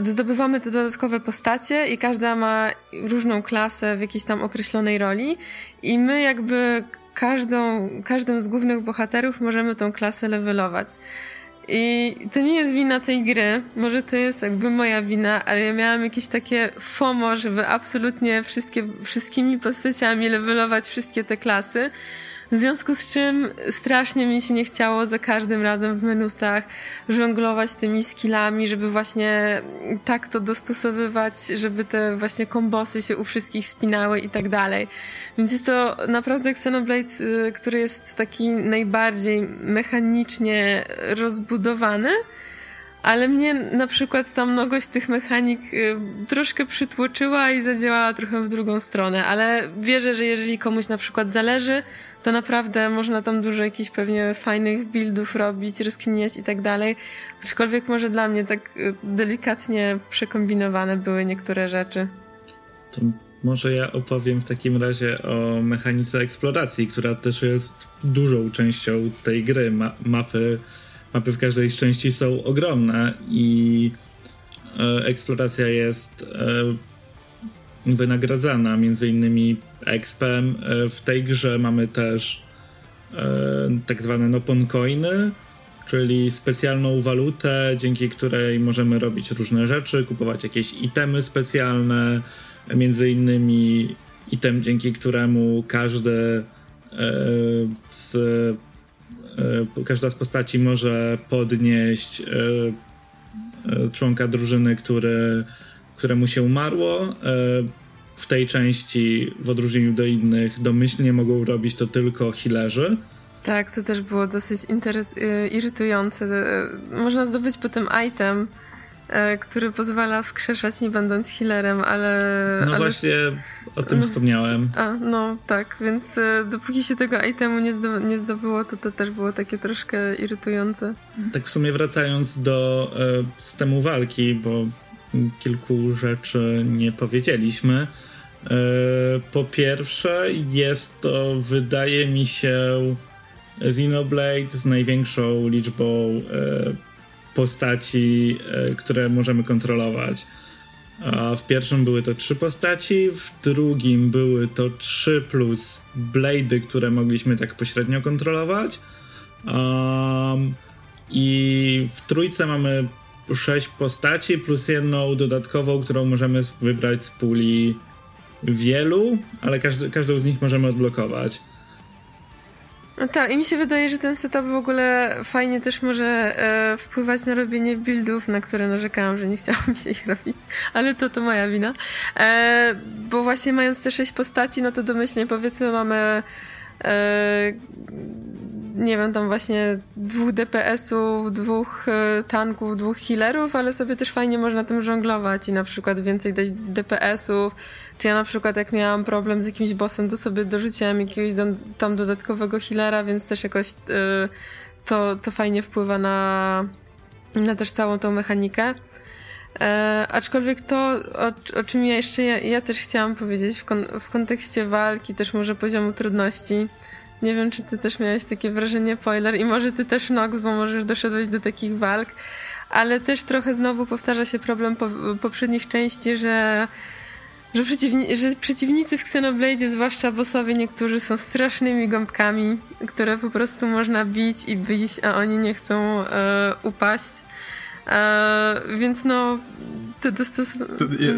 zdobywamy te dodatkowe postacie i każda ma różną klasę w jakiejś tam określonej roli. I my jakby każdą, każdym z głównych bohaterów możemy tą klasę levelować. I to nie jest wina tej gry, może to jest jakby moja wina, ale ja miałam jakieś takie FOMO, żeby absolutnie wszystkie, wszystkimi postaciami levelować wszystkie te klasy, w związku z czym strasznie mi się nie chciało za każdym razem w menusach żonglować tymi skillami, żeby właśnie tak to dostosowywać, żeby te właśnie kombosy się u wszystkich spinały i tak dalej. Więc jest to naprawdę Xenoblade, y, który jest taki najbardziej mechanicznie rozbudowany, ale mnie na przykład ta mnogość tych mechanik y, troszkę przytłoczyła i zadziałała trochę w drugą stronę, ale wierzę, że jeżeli komuś na przykład zależy, to naprawdę można tam dużo jakichś pewnie fajnych buildów robić, rozkminiać i tak dalej. Aczkolwiek może dla mnie tak y, delikatnie przekombinowane były niektóre rzeczy. To może ja opowiem w takim razie o mechanice eksploracji, która też jest dużą częścią tej gry. Ma mapy, mapy w każdej części są ogromne i e, eksploracja jest e, wynagradzana między innymi expem. E, w tej grze mamy też tak zwane nopon coiny, czyli specjalną walutę, dzięki której możemy robić różne rzeczy, kupować jakieś itemy specjalne, między innymi item, dzięki któremu każdy z, każda z postaci może podnieść członka drużyny, który, któremu się umarło w tej części, w odróżnieniu do innych, domyślnie mogą robić to tylko healerzy. Tak, to też było dosyć interes- y, irytujące. Można zdobyć potem item, który pozwala wskrzeszać nie będąc healerem, ale... No ale... właśnie o tym wspomniałem. A, no tak, więc dopóki się tego itemu nie, zdo- nie zdobyło, to to też było takie troszkę irytujące. Tak w sumie wracając do e, systemu walki, bo kilku rzeczy nie powiedzieliśmy. E, po pierwsze, jest to, wydaje mi się, Xenoblade z największą liczbą e, postaci, e, które możemy kontrolować. W pierwszym były to trzy postaci, w drugim były to trzy plus blady, które mogliśmy tak pośrednio kontrolować. Um, I w trójce mamy sześć postaci plus jedną dodatkową, którą możemy wybrać z puli wielu, ale każdy, każdą z nich możemy odblokować. No tak, i mi się wydaje, że ten setup w ogóle fajnie też może e, wpływać na robienie buildów, na które narzekałam, że nie chciałam się ich robić, ale to to moja wina. E, bo właśnie mając te sześć postaci, no to domyślnie powiedzmy mamy e, nie wiem, tam właśnie dwóch DPS-ów, dwóch e, tanków, dwóch healerów, ale sobie też fajnie można tym żonglować i na przykład więcej dać DPS-ów, czy ja na przykład jak miałam problem z jakimś bossem, to sobie dorzuciłam jakiegoś tam dodatkowego healera, więc też jakoś e, to, to fajnie wpływa na, na też całą tą mechanikę. E, aczkolwiek to, o, o czym ja jeszcze ja, ja też chciałam powiedzieć w, kon, w kontekście walki, też może poziomu trudności, nie wiem, czy ty też miałeś takie wrażenie, Poiler, i może ty też, Nox, bo może już doszedłeś do takich walk, ale też trochę znowu powtarza się problem po, poprzednich części, że że, przeciwni że przeciwnicy w Xenoblade, zwłaszcza bossowie, niektórzy są strasznymi gąbkami, które po prostu można bić i bić, a oni nie chcą e, upaść. E, więc no, to dostosowanie.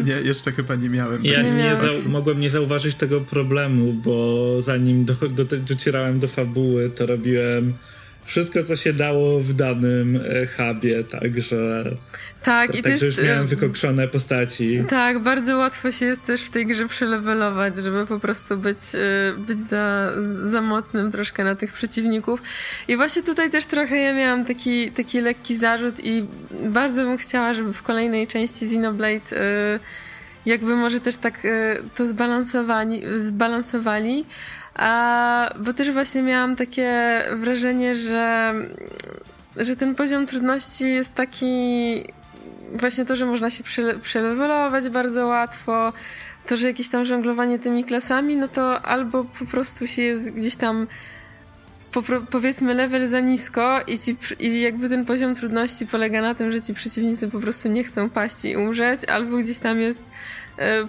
Ja, jeszcze chyba nie miałem. Ja nie, nie mogłem nie zauważyć tego problemu, bo zanim do, do, docierałem do fabuły, to robiłem wszystko, co się dało w danym e, hubie, także. Tak, i także jest, już miałem wykokszone postaci. Tak, bardzo łatwo się jest też w tej grze przelewelować, żeby po prostu być, e, być za, za mocnym troszkę na tych przeciwników. I właśnie tutaj też trochę ja miałam taki, taki lekki zarzut i bardzo bym chciała, żeby w kolejnej części Xenoblade e, jakby może też tak to zbalansowali, zbalansowali a, bo też właśnie miałam takie wrażenie, że, że ten poziom trudności jest taki właśnie to, że można się przelewelować bardzo łatwo, to, że jakieś tam żonglowanie tymi klasami, no to albo po prostu się jest gdzieś tam po, powiedzmy level za nisko i, ci, i jakby ten poziom trudności polega na tym, że ci przeciwnicy po prostu nie chcą paść i umrzeć, albo gdzieś tam jest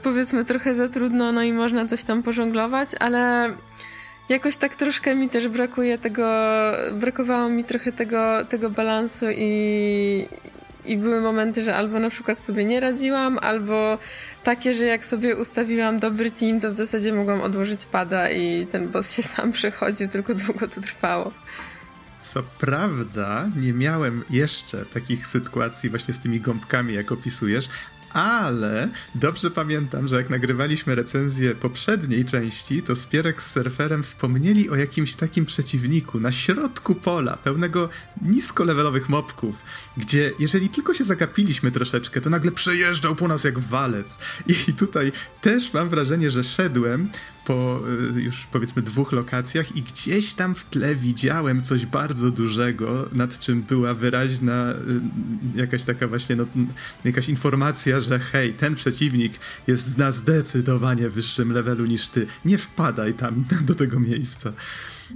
powiedzmy trochę za trudno, no i można coś tam pożonglować, ale jakoś tak troszkę mi też brakuje tego, brakowało mi trochę tego, tego balansu i, i były momenty, że albo na przykład sobie nie radziłam, albo takie, że jak sobie ustawiłam dobry team, to w zasadzie mogłam odłożyć pada i ten boss się sam przechodził, tylko długo to trwało. Co prawda, nie miałem jeszcze takich sytuacji właśnie z tymi gąbkami, jak opisujesz, ale dobrze pamiętam, że jak nagrywaliśmy recenzję poprzedniej części, to Spierek z surferem wspomnieli o jakimś takim przeciwniku na środku pola, pełnego niskolevelowych mobków, gdzie jeżeli tylko się zagapiliśmy troszeczkę, to nagle przejeżdżał po nas jak walec. I tutaj też mam wrażenie, że szedłem po y, już powiedzmy dwóch lokacjach i gdzieś tam w tle widziałem coś bardzo dużego, nad czym była wyraźna y, jakaś taka właśnie no, jakaś informacja, że hej, ten przeciwnik jest na zdecydowanie wyższym levelu niż ty. Nie wpadaj tam do tego miejsca.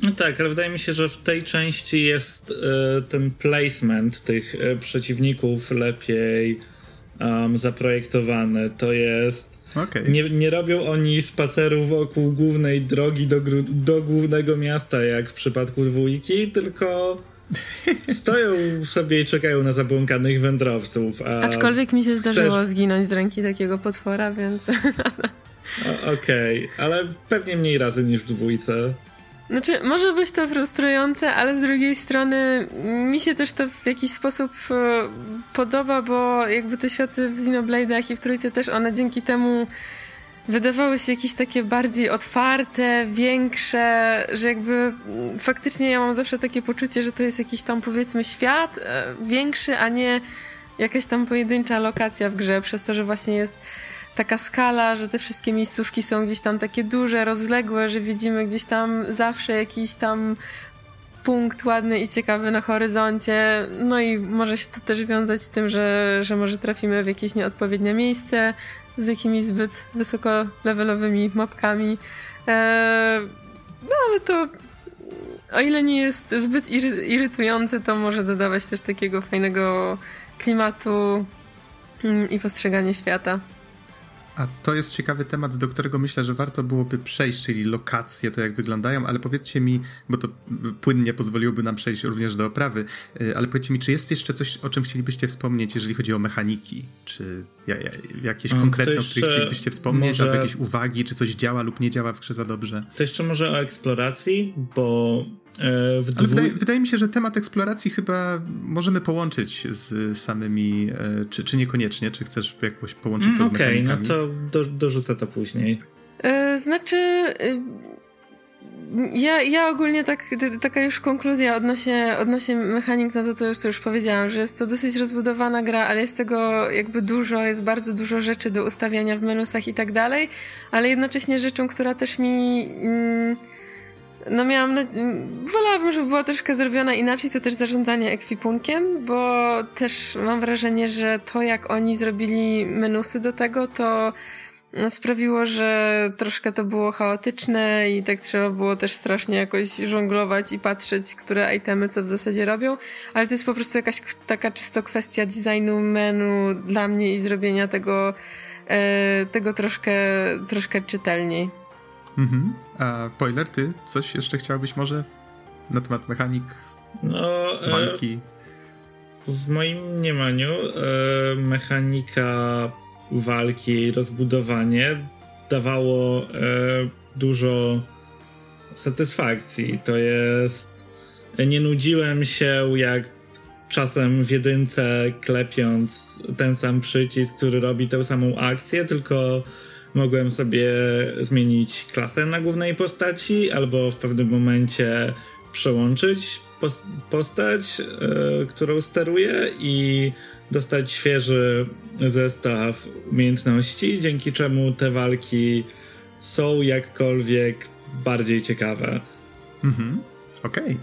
No tak, ale wydaje mi się, że w tej części jest y, ten placement tych y, przeciwników lepiej um, zaprojektowany. To jest Okay. Nie, nie robią oni spacerów wokół głównej drogi do, do głównego miasta, jak w przypadku dwójki, tylko stoją sobie i czekają na zabłąkanych wędrowców. Aczkolwiek mi się zdarzyło chcesz... zginąć z ręki takiego potwora, więc... Okej, okay. ale pewnie mniej razy niż w dwójce. Znaczy, może być to frustrujące, ale z drugiej strony mi się też to w jakiś sposób e, podoba, bo jakby te światy w Xenoblade'ach i w Trójce też one dzięki temu wydawały się jakieś takie bardziej otwarte, większe, że jakby faktycznie ja mam zawsze takie poczucie, że to jest jakiś tam powiedzmy świat e, większy, a nie jakaś tam pojedyncza lokacja w grze, przez to, że właśnie jest taka skala, że te wszystkie miejscówki są gdzieś tam takie duże, rozległe, że widzimy gdzieś tam zawsze jakiś tam punkt ładny i ciekawy na horyzoncie. No i może się to też wiązać z tym, że, że może trafimy w jakieś nieodpowiednie miejsce z jakimiś zbyt wysoko levelowymi mapkami. Eee, no ale to o ile nie jest zbyt iry irytujące, to może dodawać też takiego fajnego klimatu mm, i postrzeganie świata. A to jest ciekawy temat, do którego myślę, że warto byłoby przejść, czyli lokacje, to jak wyglądają, ale powiedzcie mi, bo to płynnie pozwoliłoby nam przejść również do oprawy, y, ale powiedzcie mi, czy jest jeszcze coś, o czym chcielibyście wspomnieć, jeżeli chodzi o mechaniki? Czy jakieś mm, konkretne, o których chcielibyście wspomnieć, może... albo jakieś uwagi, czy coś działa lub nie działa w grze za dobrze? To jeszcze może o eksploracji, bo dwu... wydaje, wydaje, mi się, że temat eksploracji chyba możemy połączyć z samymi, e, czy, czy niekoniecznie, czy chcesz jakoś połączyć to z Okej, okay, no to do, dorzucę to później. E, znaczy... Ja, ja ogólnie tak, taka już konkluzja odnośnie, odnośnie mechanik, no to to już, to już powiedziałam, że jest to dosyć rozbudowana gra, ale jest tego jakby dużo, jest bardzo dużo rzeczy do ustawiania w menusach i tak dalej, ale jednocześnie rzeczą, która też mi... Mm, no miałam, wolałabym, żeby była troszkę zrobiona inaczej, to też zarządzanie ekwipunkiem, bo też mam wrażenie, że to jak oni zrobili menusy do tego, to sprawiło, że troszkę to było chaotyczne i tak trzeba było też strasznie jakoś żonglować i patrzeć, które itemy co w zasadzie robią, ale to jest po prostu jakaś taka czysto kwestia designu menu dla mnie i zrobienia tego, e, tego troszkę, troszkę czytelniej. Mhm. A Poiler, ty coś jeszcze chciałbyś może na temat mechanik, no, e, walki? W moim mniemaniu e, mechanika walki i rozbudowanie dawało e, dużo satysfakcji. To jest... Nie nudziłem się jak czasem w jedynce klepiąc ten sam przycisk, który robi tę samą akcję, tylko mogłem sobie zmienić klasę na głównej postaci, albo w pewnym momencie przełączyć postać, yy, którą steruję i dostać świeży zestaw umiejętności, dzięki czemu te walki są jakkolwiek bardziej ciekawe. Mhm. Okej. Okay.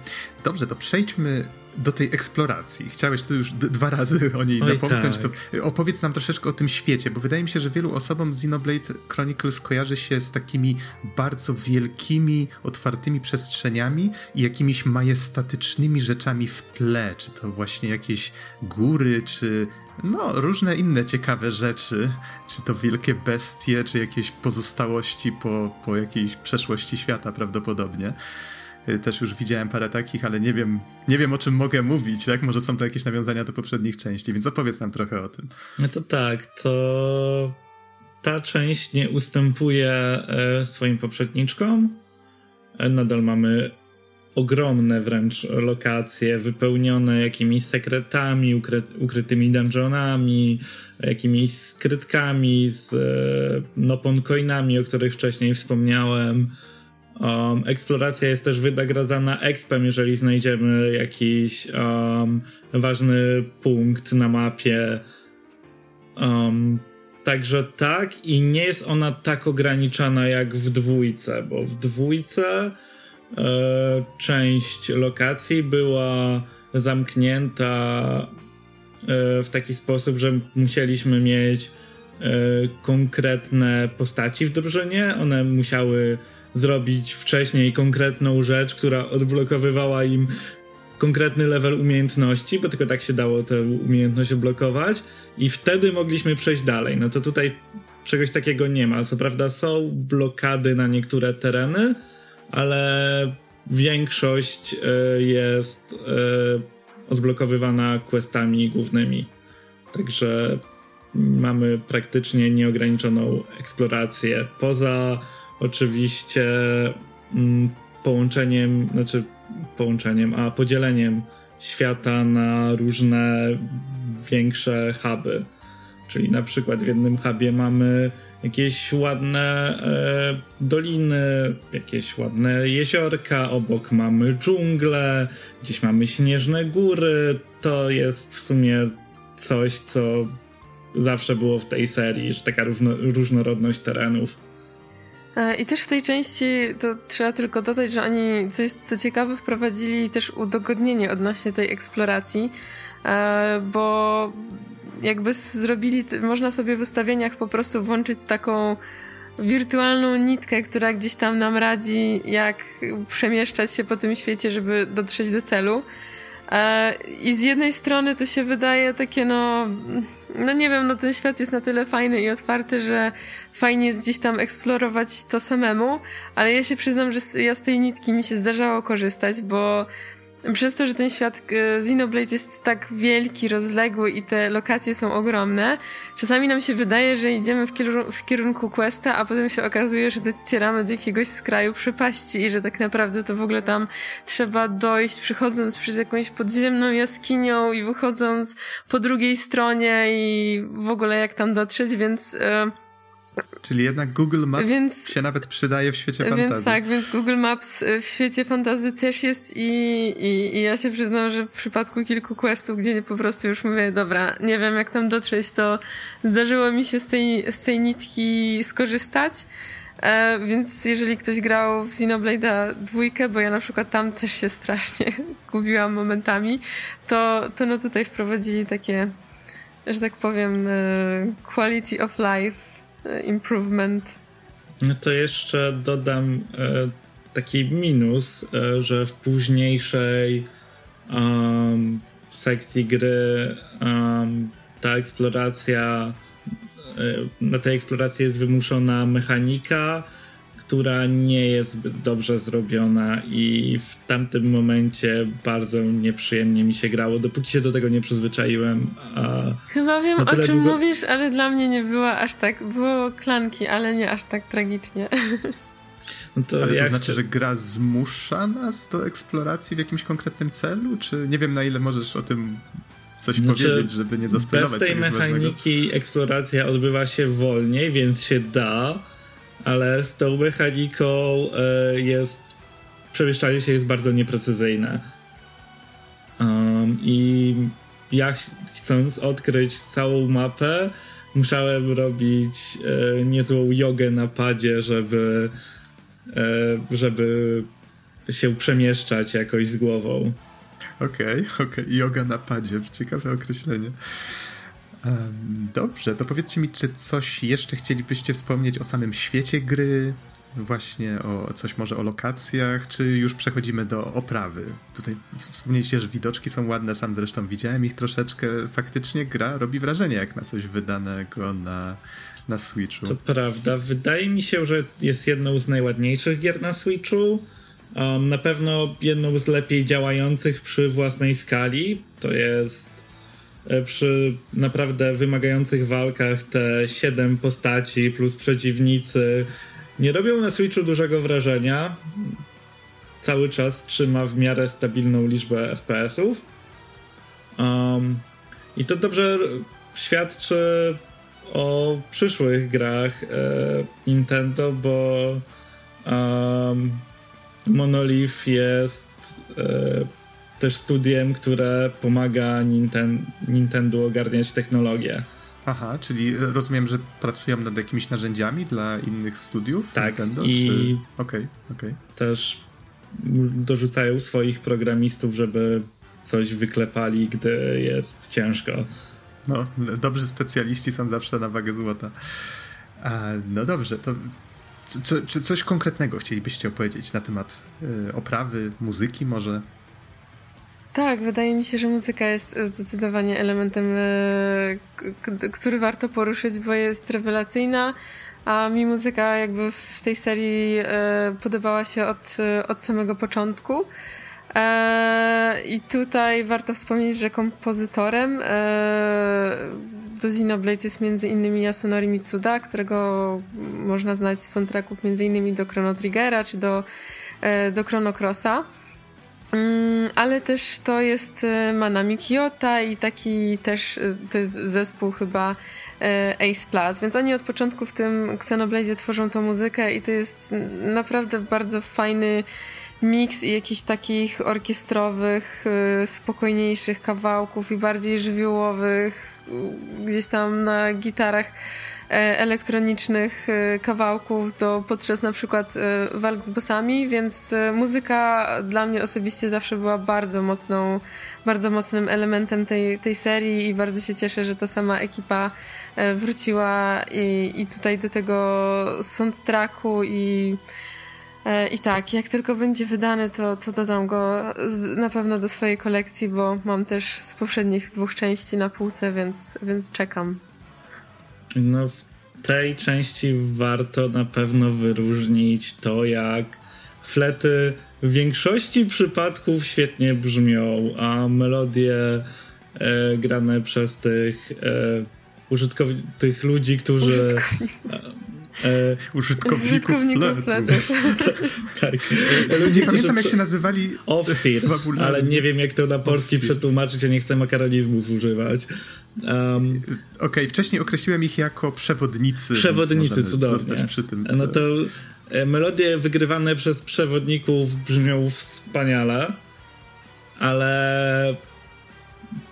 Dobrze, to przejdźmy do tej eksploracji. Chciałeś tu już dwa razy o niej Oj, napomknąć. Tak. To opowiedz nam troszeczkę o tym świecie, bo wydaje mi się, że wielu osobom Xenoblade Chronicles kojarzy się z takimi bardzo wielkimi, otwartymi przestrzeniami i jakimiś majestatycznymi rzeczami w tle. Czy to właśnie jakieś góry, czy no, różne inne ciekawe rzeczy, czy to wielkie bestie, czy jakieś pozostałości po, po jakiejś przeszłości świata prawdopodobnie. Y, też już widziałem parę takich, ale nie wiem, nie wiem o czym mogę mówić, tak? Może są to jakieś nawiązania do poprzednich części, więc opowiedz nam trochę o tym. No to tak, to ta część nie ustępuje e, swoim poprzedniczkom. E, nadal mamy ogromne wręcz lokacje wypełnione jakimiś sekretami, ukry ukrytymi dungeonami, jakimiś skrytkami z e, noponcoinami, o których wcześniej wspomniałem Um, eksploracja jest też wynagradzana expem, jeżeli znajdziemy jakiś um, ważny punkt na mapie. Um, także tak, i nie jest ona tak ograniczana jak w dwójce, bo w dwójce e, część lokacji była zamknięta e, w taki sposób, że musieliśmy mieć e, konkretne postaci w drużynie. One musiały zrobić wcześniej konkretną rzecz, która odblokowywała im konkretny level umiejętności, bo tylko tak się dało tę umiejętność odblokować i wtedy mogliśmy przejść dalej. No to tutaj czegoś takiego nie ma. Co prawda są blokady na niektóre tereny, ale większość y, jest y, odblokowywana questami głównymi. Także mamy praktycznie nieograniczoną eksplorację. Poza oczywiście mm, połączeniem, znaczy połączeniem, a podzieleniem świata na różne większe huby. Czyli na przykład w jednym hubie mamy jakieś ładne e, doliny, jakieś ładne jeziorka, obok mamy dżunglę, gdzieś mamy śnieżne góry. To jest w sumie coś, co zawsze było w tej serii, że taka różnorodność terenów. E, I też w tej części to trzeba tylko dodać, że oni, co jest co ciekawe, wprowadzili też udogodnienie odnośnie tej eksploracji, e, bo jakby zrobili, można sobie w ustawieniach po prostu włączyć taką wirtualną nitkę, która gdzieś tam nam radzi, jak przemieszczać się po tym świecie, żeby dotrzeć do celu. E, I z jednej strony to się wydaje takie, no, no nie wiem, no ten świat jest na tyle fajny i otwarty, że fajnie jest gdzieś tam eksplorować to samemu, ale ja się przyznam, że ja z tej nitki mi się zdarzało korzystać, bo przez to, że ten świat e, Xenoblade jest tak wielki, rozległy i te lokacje są ogromne, czasami nam się wydaje, że idziemy w, kierunku, w kierunku questa, a potem się okazuje, że docieramy do jakiegoś skraju przepaści i że tak naprawdę to w ogóle tam trzeba dojść, przychodząc przez jakąś podziemną jaskinią i wychodząc po drugiej stronie i w ogóle jak tam dotrzeć, więc... Yy, Czyli jednak Google Maps więc, się nawet przydaje w świecie fantazji. Więc tak, więc Google Maps w świecie fantazji też jest i, i, i ja się przyznam, że w przypadku kilku questów, gdzie po prostu już mówię, dobra, nie wiem jak tam dotrzeć, to zdarzyło mi się z tej, z tej nitki skorzystać. E, więc jeżeli ktoś grał w Xenoblade'a dwójkę, bo ja na przykład tam też się strasznie gubiłam momentami, to, to no tutaj wprowadzili takie, że tak powiem, e, quality of life improvement. No to jeszcze dodam e, taki minus, e, że w późniejszej um, sekcji gry um, ta eksploracja e, na tej eksploracji jest wymuszona mechanika, która nie jest zbyt dobrze zrobiona i w tamtym momencie bardzo nieprzyjemnie mi się grało, dopóki się do tego nie przyzwyczaiłem. A Chyba wiem, o czym długo... mówisz, ale dla mnie nie była aż tak, było klanki, ale nie aż tak tragicznie. No to ale to znaczy, że gra zmusza nas do eksploracji w jakimś konkretnym celu? Czy nie wiem, na ile możesz o tym coś znaczy, powiedzieć, żeby nie zaspoilować Bez tej mechaniki ważnego. eksploracja odbywa się wolniej, więc się da, ale z tą mechaniką e, jest przemieszczanie się jest bardzo nieprecyzyjne. Um, I ja chcąc odkryć całą mapę, musiałem robić e, niezłą jogę na padzie, żeby, e, żeby się przemieszczać jakoś z głową. Okej, okay, okej. Okay. Yoga na padzie. Ciekawe określenie. Dobrze, to powiedzcie mi, czy coś jeszcze chcielibyście wspomnieć o samym świecie gry, właśnie o coś może o lokacjach, czy już przechodzimy do oprawy? Tutaj wspomnieliście, że widoczki są ładne, sam zresztą widziałem ich troszeczkę. Faktycznie gra robi wrażenie jak na coś wydanego na, na Switchu. To prawda. Wydaje mi się, że jest jedną z najładniejszych gier na Switchu. Um, na pewno jedną z lepiej działających przy własnej skali. To jest przy naprawdę wymagających walkach te siedem postaci plus przeciwnicy nie robią na Switchu dużego wrażenia. Cały czas trzyma w miarę stabilną liczbę FPS-ów. Um, I to dobrze świadczy o przyszłych grach e, Nintendo, bo um, Monolith jest e, też studiem, które pomaga Ninten Nintendo ogarniać technologię. Aha, czyli rozumiem, że pracują nad jakimiś narzędziami dla innych studiów tak, Nintendo? i okej. Okay, okay. też dorzucają swoich programistów, żeby coś wyklepali, gdy jest ciężko. No, dobrzy specjaliści są zawsze na wagę złota. A, no dobrze, to co, czy coś konkretnego chcielibyście opowiedzieć na temat y, oprawy, muzyki może? Tak, wydaje mi się, że muzyka jest zdecydowanie elementem, e, który warto poruszyć, bo jest rewelacyjna, a mi muzyka jakby w tej serii e, podobała się od, od samego początku. E, I tutaj warto wspomnieć, że kompozytorem do Xenoblade jest między innymi Yasunori Mitsuda, którego można znać z soundtracków między innymi do Chrono Triggera czy do, do Chrono Crossa. Mm, ale też to jest e, Manami Kiyota i taki też, e, to jest zespół chyba e, Ace Plus, więc oni od początku w tym Xenoblade tworzą tą muzykę i to jest naprawdę bardzo fajny miks i jakichś takich orkiestrowych, spokojniejszych kawałków i bardziej żywiołowych, gdzieś tam na gitarach elektronicznych e, kawałków do podczas na przykład e, walk z bossami, więc muzyka dla mnie osobiście zawsze była bardzo mocną, bardzo mocnym elementem tej, tej serii i bardzo się cieszę, że ta sama ekipa wróciła i, i tutaj do tego soundtracku i E, I tak, jak tylko będzie wydany, to, to dodam go z, na pewno do swojej kolekcji, bo mam też z poprzednich dwóch części na półce, więc, więc czekam. No, w tej części warto na pewno wyróżnić to, jak flety w większości przypadków świetnie brzmią, a melodie e, grane przez tych e, użytkowników, tych ludzi, którzy E, użytkowników, użytkowników fletu. tak. Ludzie, nie pamiętam jak się nazywali Offirs, ale nie wiem jak to na polski przetłumaczyć, ja nie chcę makaronizmów używać. Um, Okej, okay, wcześniej określiłem ich jako przewodnicy. Przewodnicy, cudownie. Przy tym. No to e, melodie wygrywane przez przewodników brzmią wspaniale, ale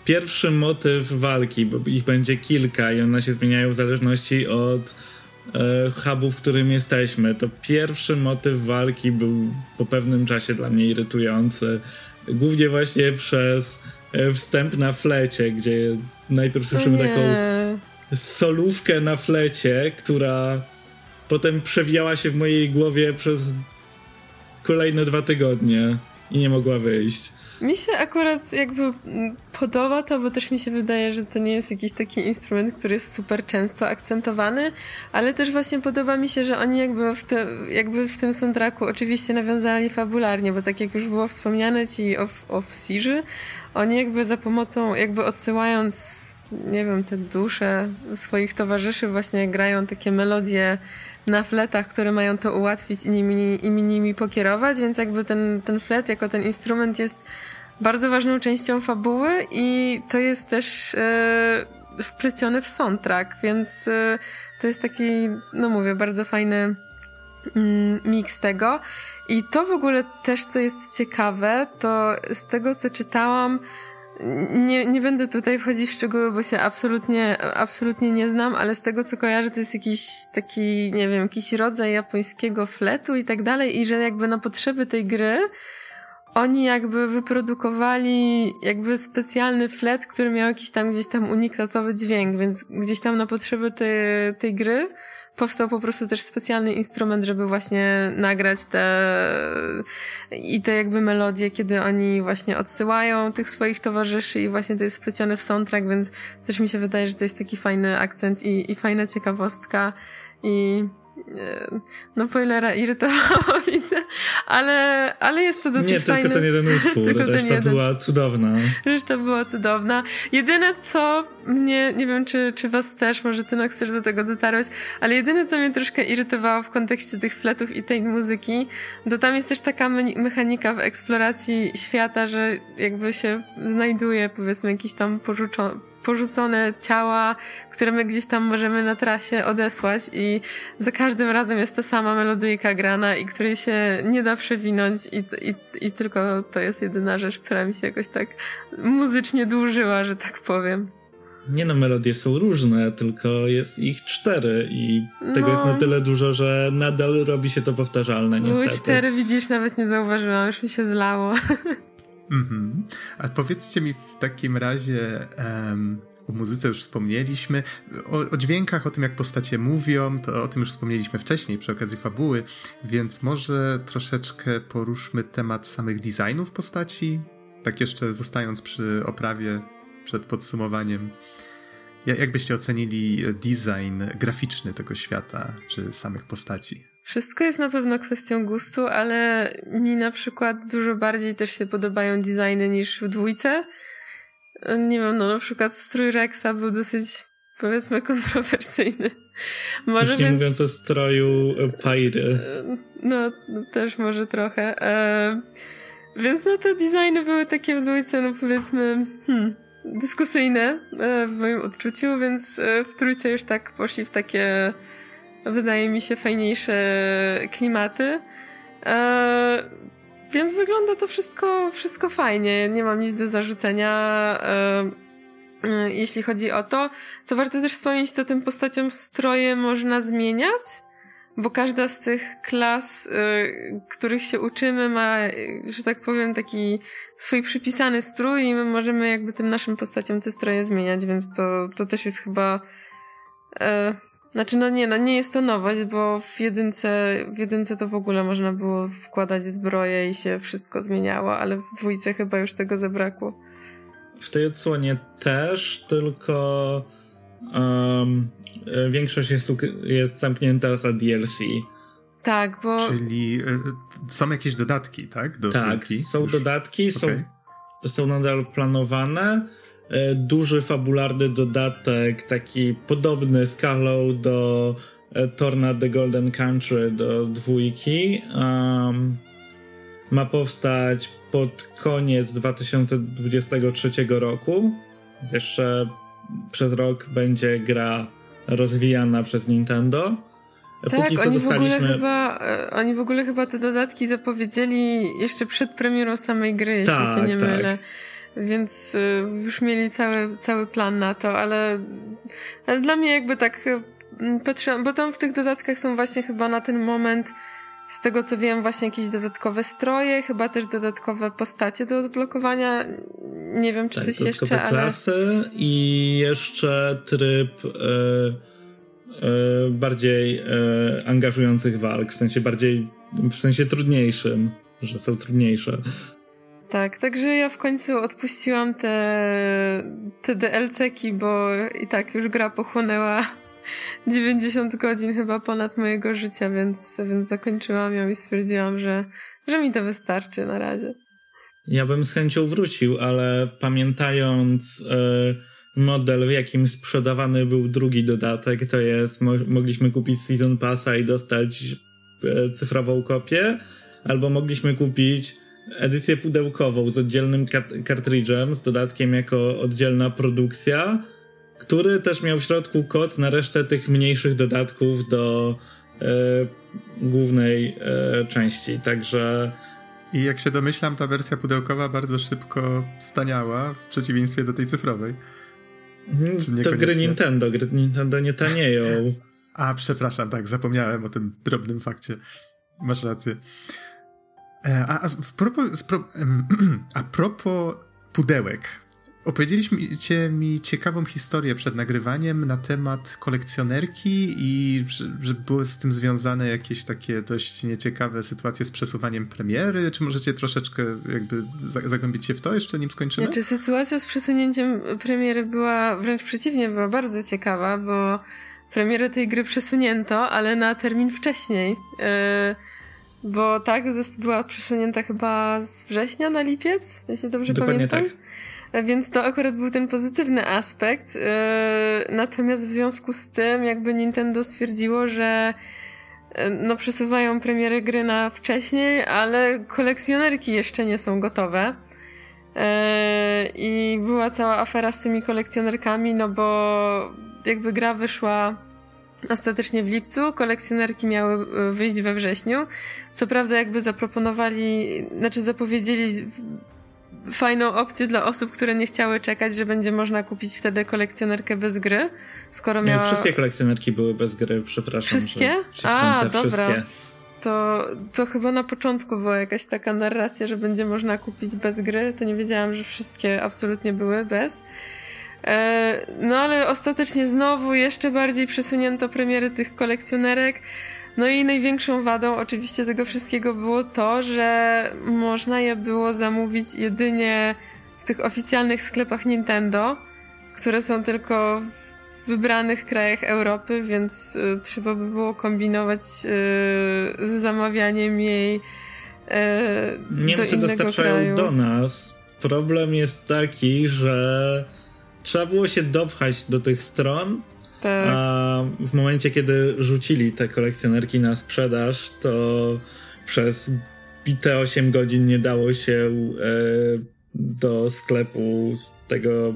pierwszy motyw walki, bo ich będzie kilka i one się zmieniają w zależności od e, hubu, w którym jesteśmy. To pierwszy motyw walki był po pewnym czasie dla mnie irytujący. Głównie właśnie przez e, wstęp na flecie, gdzie najpierw słyszymy taką solówkę na flecie, która potem przewijała się w mojej głowie przez kolejne dwa tygodnie i nie mogła wyjść. Mi się akurat jakby podoba to, bo też mi się wydaje, że to nie jest jakiś taki instrument, który jest super często akcentowany, ale też właśnie podoba mi się, że oni jakby w, te, jakby w tym soundtracku oczywiście nawiązali fabularnie, bo tak jak już było wspomniane ci of, of Siege, oni jakby za pomocą, jakby odsyłając nie wiem, te dusze swoich towarzyszy właśnie grają takie melodie na fletach, które mają to ułatwić i nimi, i nimi pokierować, więc jakby ten, ten flet jako ten instrument jest bardzo ważną częścią fabuły i to jest też e, wplecione w soundtrack, więc e, to jest taki, no mówię, bardzo fajny mm, miks tego. I to w ogóle też, co jest ciekawe, to z tego, co czytałam, nie, nie będę tutaj wchodzić w szczegóły, bo się absolutnie, absolutnie nie znam, ale z tego co kojarzę, to jest jakiś taki, nie wiem, jakiś rodzaj japońskiego fletu i tak dalej, i że jakby na potrzeby tej gry oni jakby wyprodukowali jakby specjalny flet, który miał jakiś tam gdzieś tam unikatowy dźwięk, więc gdzieś tam na potrzeby tej, tej gry powstał po prostu też specjalny instrument, żeby właśnie nagrać te i te jakby melodie, kiedy oni właśnie odsyłają tych swoich towarzyszy i właśnie to jest wplecione w soundtrack, więc też mi się wydaje, że to jest taki fajny akcent i, i fajna ciekawostka i no spoilera irytowało widzę, ale, ale jest to dosyć Nie, tylko ten jeden utwór, reszta była cudowna. Reszta była cudowna. Jedyne co mnie, nie wiem czy, czy was też, może ty chcesz do tego dotarłeś, ale jedyne co mnie troszkę irytowało w kontekście tych fletów i tej muzyki, to tam jest też taka me mechanika w eksploracji świata, że jakby się znajduje powiedzmy jakiś tam porzucony porzucone ciała, które my gdzieś tam możemy na trasie odesłać i za każdym razem jest ta sama melodyjka grana i której się nie da przewinąć i, i, i tylko to jest jedyna rzecz, która mi się jakoś tak muzycznie dłużyła, że tak powiem. Nie no, melodie są różne, tylko jest ich cztery i tego no. jest na tyle dużo, że nadal robi się to powtarzalne, niestety. Były cztery, widzisz, nawet nie zauważyłam, już mi się zlało. Mhm. A powiedzcie mi w takim razie, um, o muzyce już wspomnieliśmy, o, o, dźwiękach, o tym jak postacie mówią, to o tym już wspomnieliśmy wcześniej przy okazji fabuły, więc może troszeczkę poruszmy temat samych designów postaci, tak jeszcze zostając przy oprawie przed podsumowaniem. Jak byście ocenili design graficzny tego świata, czy samych postaci? Wszystko jest na pewno kwestią gustu, ale mi na przykład dużo bardziej też się podobają designy niż w dwójce. Nie wiem, no na przykład strój Rexa był dosyć powiedzmy kontrowersyjny. Może Już nie więc... mówiąc o stroju Pairy. No, no, też może trochę. E... Więc no te designy były takie w dwójce, no powiedzmy, hmm, dyskusyjne e, w moim odczuciu, więc e, w trójce już tak poszli w takie wydaje mi się, fajniejsze klimaty. E, więc wygląda to wszystko, wszystko fajnie. Nie mam nic do zarzucenia. E, e, jeśli chodzi o to, co warto też wspomnieć, to tym postaciom stroje można zmieniać, bo każda z tych klas, y, których się uczymy, ma, że tak powiem, taki swój przypisany strój i my możemy jakby tym naszym postaciom te stroje zmieniać, więc to, to też jest chyba Znaczy, no nie, no nie jest to nowość, bo w jedynce, w jedynce to w ogóle można było wkładać zbroję i się wszystko zmieniało, ale w dwójce chyba już tego zabrakło. W tej odsłonie też, tylko um, większość jest, jest zamknięta za DLC. Tak, bo... Czyli y, są jakieś dodatki, tak? Do tak, trójki? są dodatki, okay. są, są nadal planowane. E, duży, fabularny dodatek, taki podobny skalą do e, Torna The Golden Country, do dwójki. Um, ma powstać pod koniec 2023 roku. Jeszcze przez rok będzie gra rozwijana przez Nintendo. Tak, Póki oni, dostaliśmy... w ogóle chyba, e, oni w ogóle chyba te dodatki zapowiedzieli jeszcze przed premierą samej gry, jeśli tak, się nie tak. mylę. Więc y, już mieli cały, cały plan na to, ale, ale dla mnie jakby tak y, patrzyłam, bo tam w tych dodatkach są właśnie chyba na ten moment z tego co wiem, właśnie jakieś dodatkowe stroje, chyba też dodatkowe postacie do odblokowania. Nie wiem, czy tak, coś jeszcze, ale. klasy i jeszcze tryb e, bardziej angażujących walk, w sensie bardziej, w sensie trudniejszym, że są trudniejsze. Tak, także ja w końcu odpuściłam te, te DLC-ki, bo i tak już gra pochłonęła 90 godzin chyba ponad mojego życia, więc, więc zakończyłam ją i stwierdziłam, że, że mi to wystarczy na razie. Ja bym z chęcią wrócił, ale pamiętając e, model, w jakim sprzedawany był drugi dodatek, to jest, mo mogliśmy kupić Season Passa i dostać e, cyfrową kopię, albo mogliśmy kupić edycję pudełkową z oddzielnym kartridżem, z dodatkiem jako oddzielna produkcja, który też miał w środku kod na resztę tych mniejszych dodatków do e, głównej e, części. Także. I jak się domyślam, ta wersja pudełkowa bardzo szybko staniała w przeciwieństwie do tej cyfrowej. Mhm, to gry Nintendo, gry Nintendo nie tanieją. A, przepraszam, tak, zapomniałem o tym drobnym fakcie. Masz rację. E, a, a, w propos, pro, a propos pudełek. Opowiedzieliście mi ciekawą historię przed nagrywaniem na temat kolekcjonerki i że, były z tym związane jakieś takie dość nieciekawe sytuacje z przesuwaniem premiery. Czy możecie troszeczkę jakby zagłębić się w to jeszcze nim skończymy? Znaczy sytuacja z przesunięciem premiery była wręcz przeciwnie, była bardzo ciekawa, bo premierę tej gry przesunięto, ale na termin wcześniej. Yy bo tak, była przesunięta chyba z września na lipiec, jeśli dobrze Dokładnie pamiętam. Tak. Więc to akurat był ten pozytywny aspekt. E, natomiast w związku z tym, jakby Nintendo stwierdziło, że e, no przesuwają premiery gry na wcześniej, ale kolekcjonerki jeszcze nie są gotowe. E, I była cała afera z tymi kolekcjonerkami, no bo jakby gra wyszła ostatecznie w lipcu, kolekcjonerki miały e, wyjść we wrześniu. Co prawda jakby zaproponowali, znaczy zapowiedzieli fajną opcję dla osób, które nie chciały czekać, że będzie można kupić wtedy kolekcjonerkę bez gry, skoro nie, miała... wszystkie kolekcjonerki były bez gry, przepraszam. Wszystkie? A, dobra. Wszystkie. To, to chyba na początku była jakaś taka narracja, że będzie można kupić bez gry, to nie wiedziałam, że wszystkie absolutnie były bez. E, no ale ostatecznie znowu jeszcze bardziej przesunięto premiery tych kolekcjonerek. No i największą wadą oczywiście tego wszystkiego było to, że można je było zamówić jedynie w tych oficjalnych sklepach Nintendo, które są tylko w wybranych krajach Europy, więc y, trzeba by było kombinować y, z zamawianiem jej Niemcy do dostarczają kraju. do nas. Problem jest taki, że trzeba było się dopchać do tych stron. Tak. A w momencie, kiedy rzucili te kolekcjonerki na sprzedaż, to przez bite 8 godzin nie dało się e, do sklepu z tego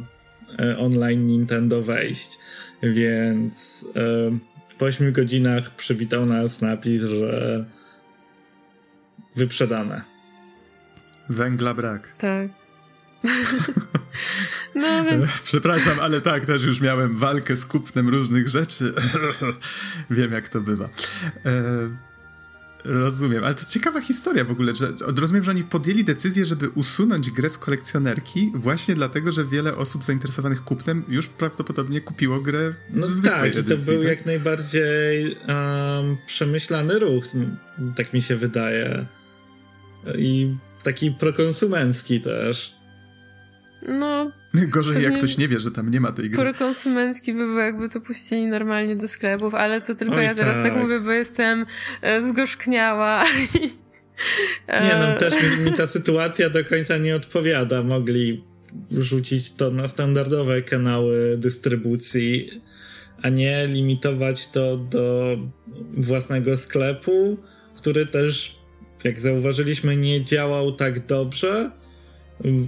e, online Nintendo wejść. Więc e, po 8 godzinach przywitał nas napis, że wyprzedane. Węgla brak. Tak. No więc... Przepraszam, ale tak, też już miałem walkę z kupnem różnych rzeczy. Wiem, jak to bywa. E... Rozumiem, ale to ciekawa historia w ogóle, że rozumiem, że oni podjęli decyzję, żeby usunąć grę z kolekcjonerki właśnie dlatego, że wiele osób zainteresowanych kupnem już prawdopodobnie kupiło grę No tak, i to był tak? jak najbardziej um, przemyślany ruch, tak mi się wydaje. I taki prokonsumencki też. No. Gorzej jak ktoś nie wie, że tam nie ma tej gry. Prokonsumencki by było, jakby to puścili normalnie do sklepów, ale to tylko Oj, ja teraz tak. tak mówię, bo jestem e, zgorzkniała. nie no, też mi, mi ta sytuacja do końca nie odpowiada. Mogli rzucić to na standardowe kanały dystrybucji, a nie limitować to do własnego sklepu, który też, jak zauważyliśmy, nie działał tak dobrze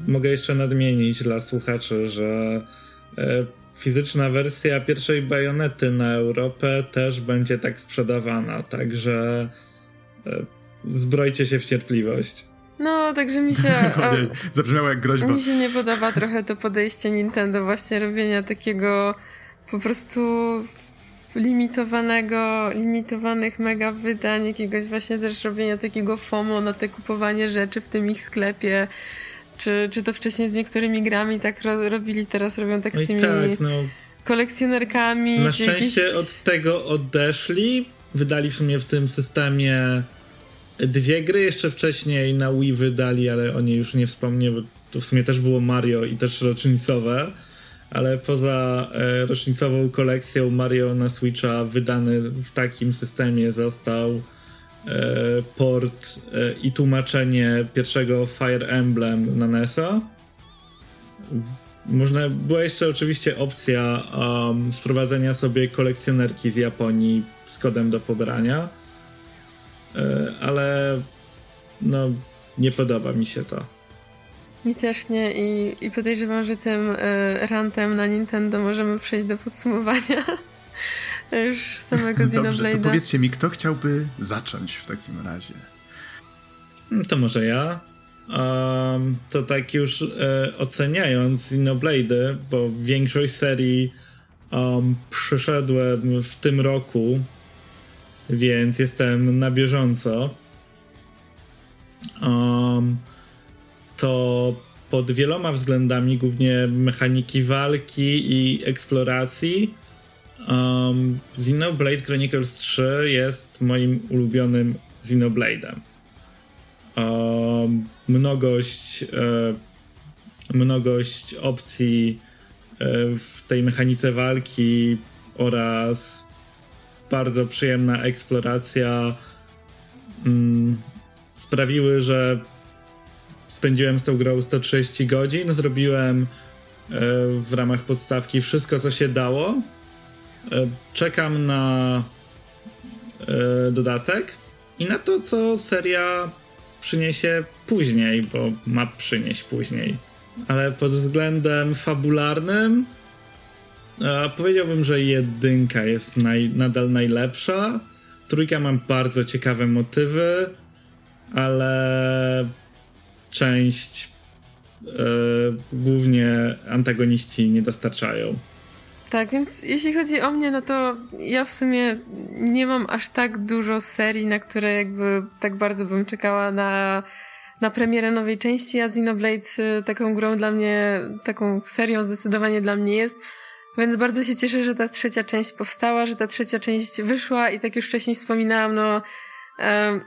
Mogę jeszcze nadmienić dla słuchaczy, że e, fizyczna wersja pierwszej bajonety na Europę też będzie tak sprzedawana, także e, zbrojcie się w cierpliwość. No, także mi się. Zabrzmiało jak groźba. Mi się nie podoba trochę to podejście Nintendo, właśnie robienia takiego po prostu limitowanego, limitowanych mega wydań, jakiegoś właśnie też robienia takiego FOMO na te kupowanie rzeczy w tym ich sklepie. Czy, czy to wcześniej z niektórymi grami tak ro robili, teraz robią tak z tymi tak, no. kolekcjonerkami. Na szczęście jakieś... od tego odeszli. Wydali w sumie w tym systemie dwie gry, jeszcze wcześniej na Wii wydali, ale o niej już nie wspomnę, bo to w sumie też było Mario i też rocznicowe. Ale poza e, rocznicową kolekcją Mario na Switcha wydany w takim systemie został port e, i tłumaczenie pierwszego Fire Emblem na NESa. Można, była jeszcze oczywiście opcja um, sprowadzenia sobie kolekcjonerki z Japonii z kodem do pobrania, e, ale no nie podoba mi się to. Mi też nie i, i podejrzewam, że tym y, rantem na Nintendo możemy przejść do podsumowania. Już samego Dobrze, to powiedzcie mi, kto chciałby zacząć w takim razie? No to może ja. Um, to tak już e, oceniając Xenoblade, bo większość serii um, przyszedłem w tym roku, więc jestem na bieżąco. Um, to pod wieloma względami, głównie mechaniki walki i eksploracji, Um, Xenoblade Chronicles 3 jest moim ulubionym Xenoblade'em. Um, mnogość, e, mnogość opcji e, w tej mechanice walki oraz bardzo przyjemna eksploracja mm, sprawiły, że spędziłem z tą grą 130 godzin. Zrobiłem e, w ramach podstawki wszystko, co się dało czekam na e, dodatek i na to, co seria przyniesie później, bo ma przynieść później. Ale pod względem fabularnym e, powiedziałbym, że jedynka jest naj, nadal najlepsza. Trójka mam bardzo ciekawe motywy, ale część głównie antagoniści nie dostarczają. Tak, więc jeśli chodzi o mnie, no to ja w sumie nie mam aż tak dużo serii, na które jakby tak bardzo bym czekała na, na premierę nowej części, a Xenoblade y, taką grą dla mnie, taką serią zdecydowanie dla mnie jest. Więc bardzo się cieszę, że ta trzecia część powstała, że ta trzecia część wyszła i tak już wcześniej wspominałam, no, um,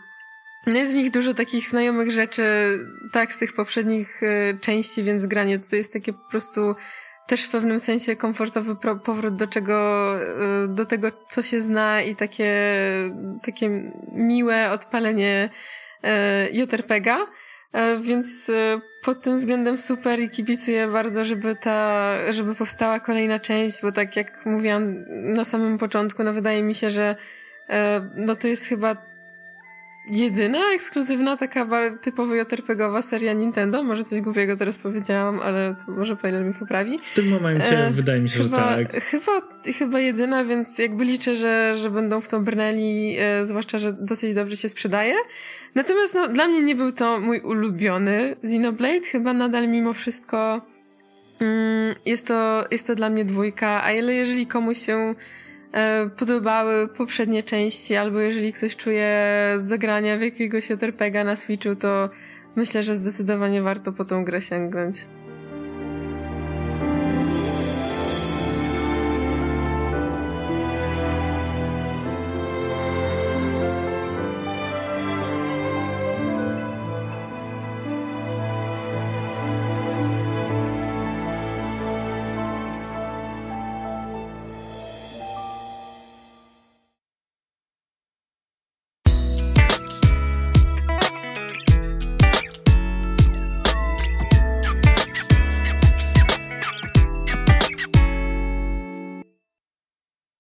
no jest w nich dużo takich znajomych rzeczy, tak, z tych poprzednich y, części, więc granie to jest takie po prostu też w pewnym sensie komfortowy powrót do czego, y, do tego, co się zna i takie, takie miłe odpalenie y, JRPGa. Y, więc pod tym względem super i kibicuję bardzo, żeby ta, żeby powstała kolejna część, bo tak jak mówiłam na samym początku, no wydaje mi się, że no to jest chyba jedyna ekskluzywna taka typowo JRPGowa seria Nintendo. Może coś głupiego teraz powiedziałam, ale może Pajler mi poprawi. W tym momencie e, wydaje mi się, chyba, że tak. Chyba, chyba jedyna, więc jakby liczę, że, że będą w to brnęli, e, zwłaszcza, że dosyć dobrze się sprzedaje. Natomiast no, dla mnie nie był to mój ulubiony Xenoblade. Chyba nadal mimo wszystko mm, jest, to, jest to dla mnie dwójka, a jeżeli komuś się podobały poprzednie części, albo jeżeli ktoś czuje zagrania w jakiegoś JRPG'a na Switchu, to myślę, że zdecydowanie warto po tą grę sięgnąć.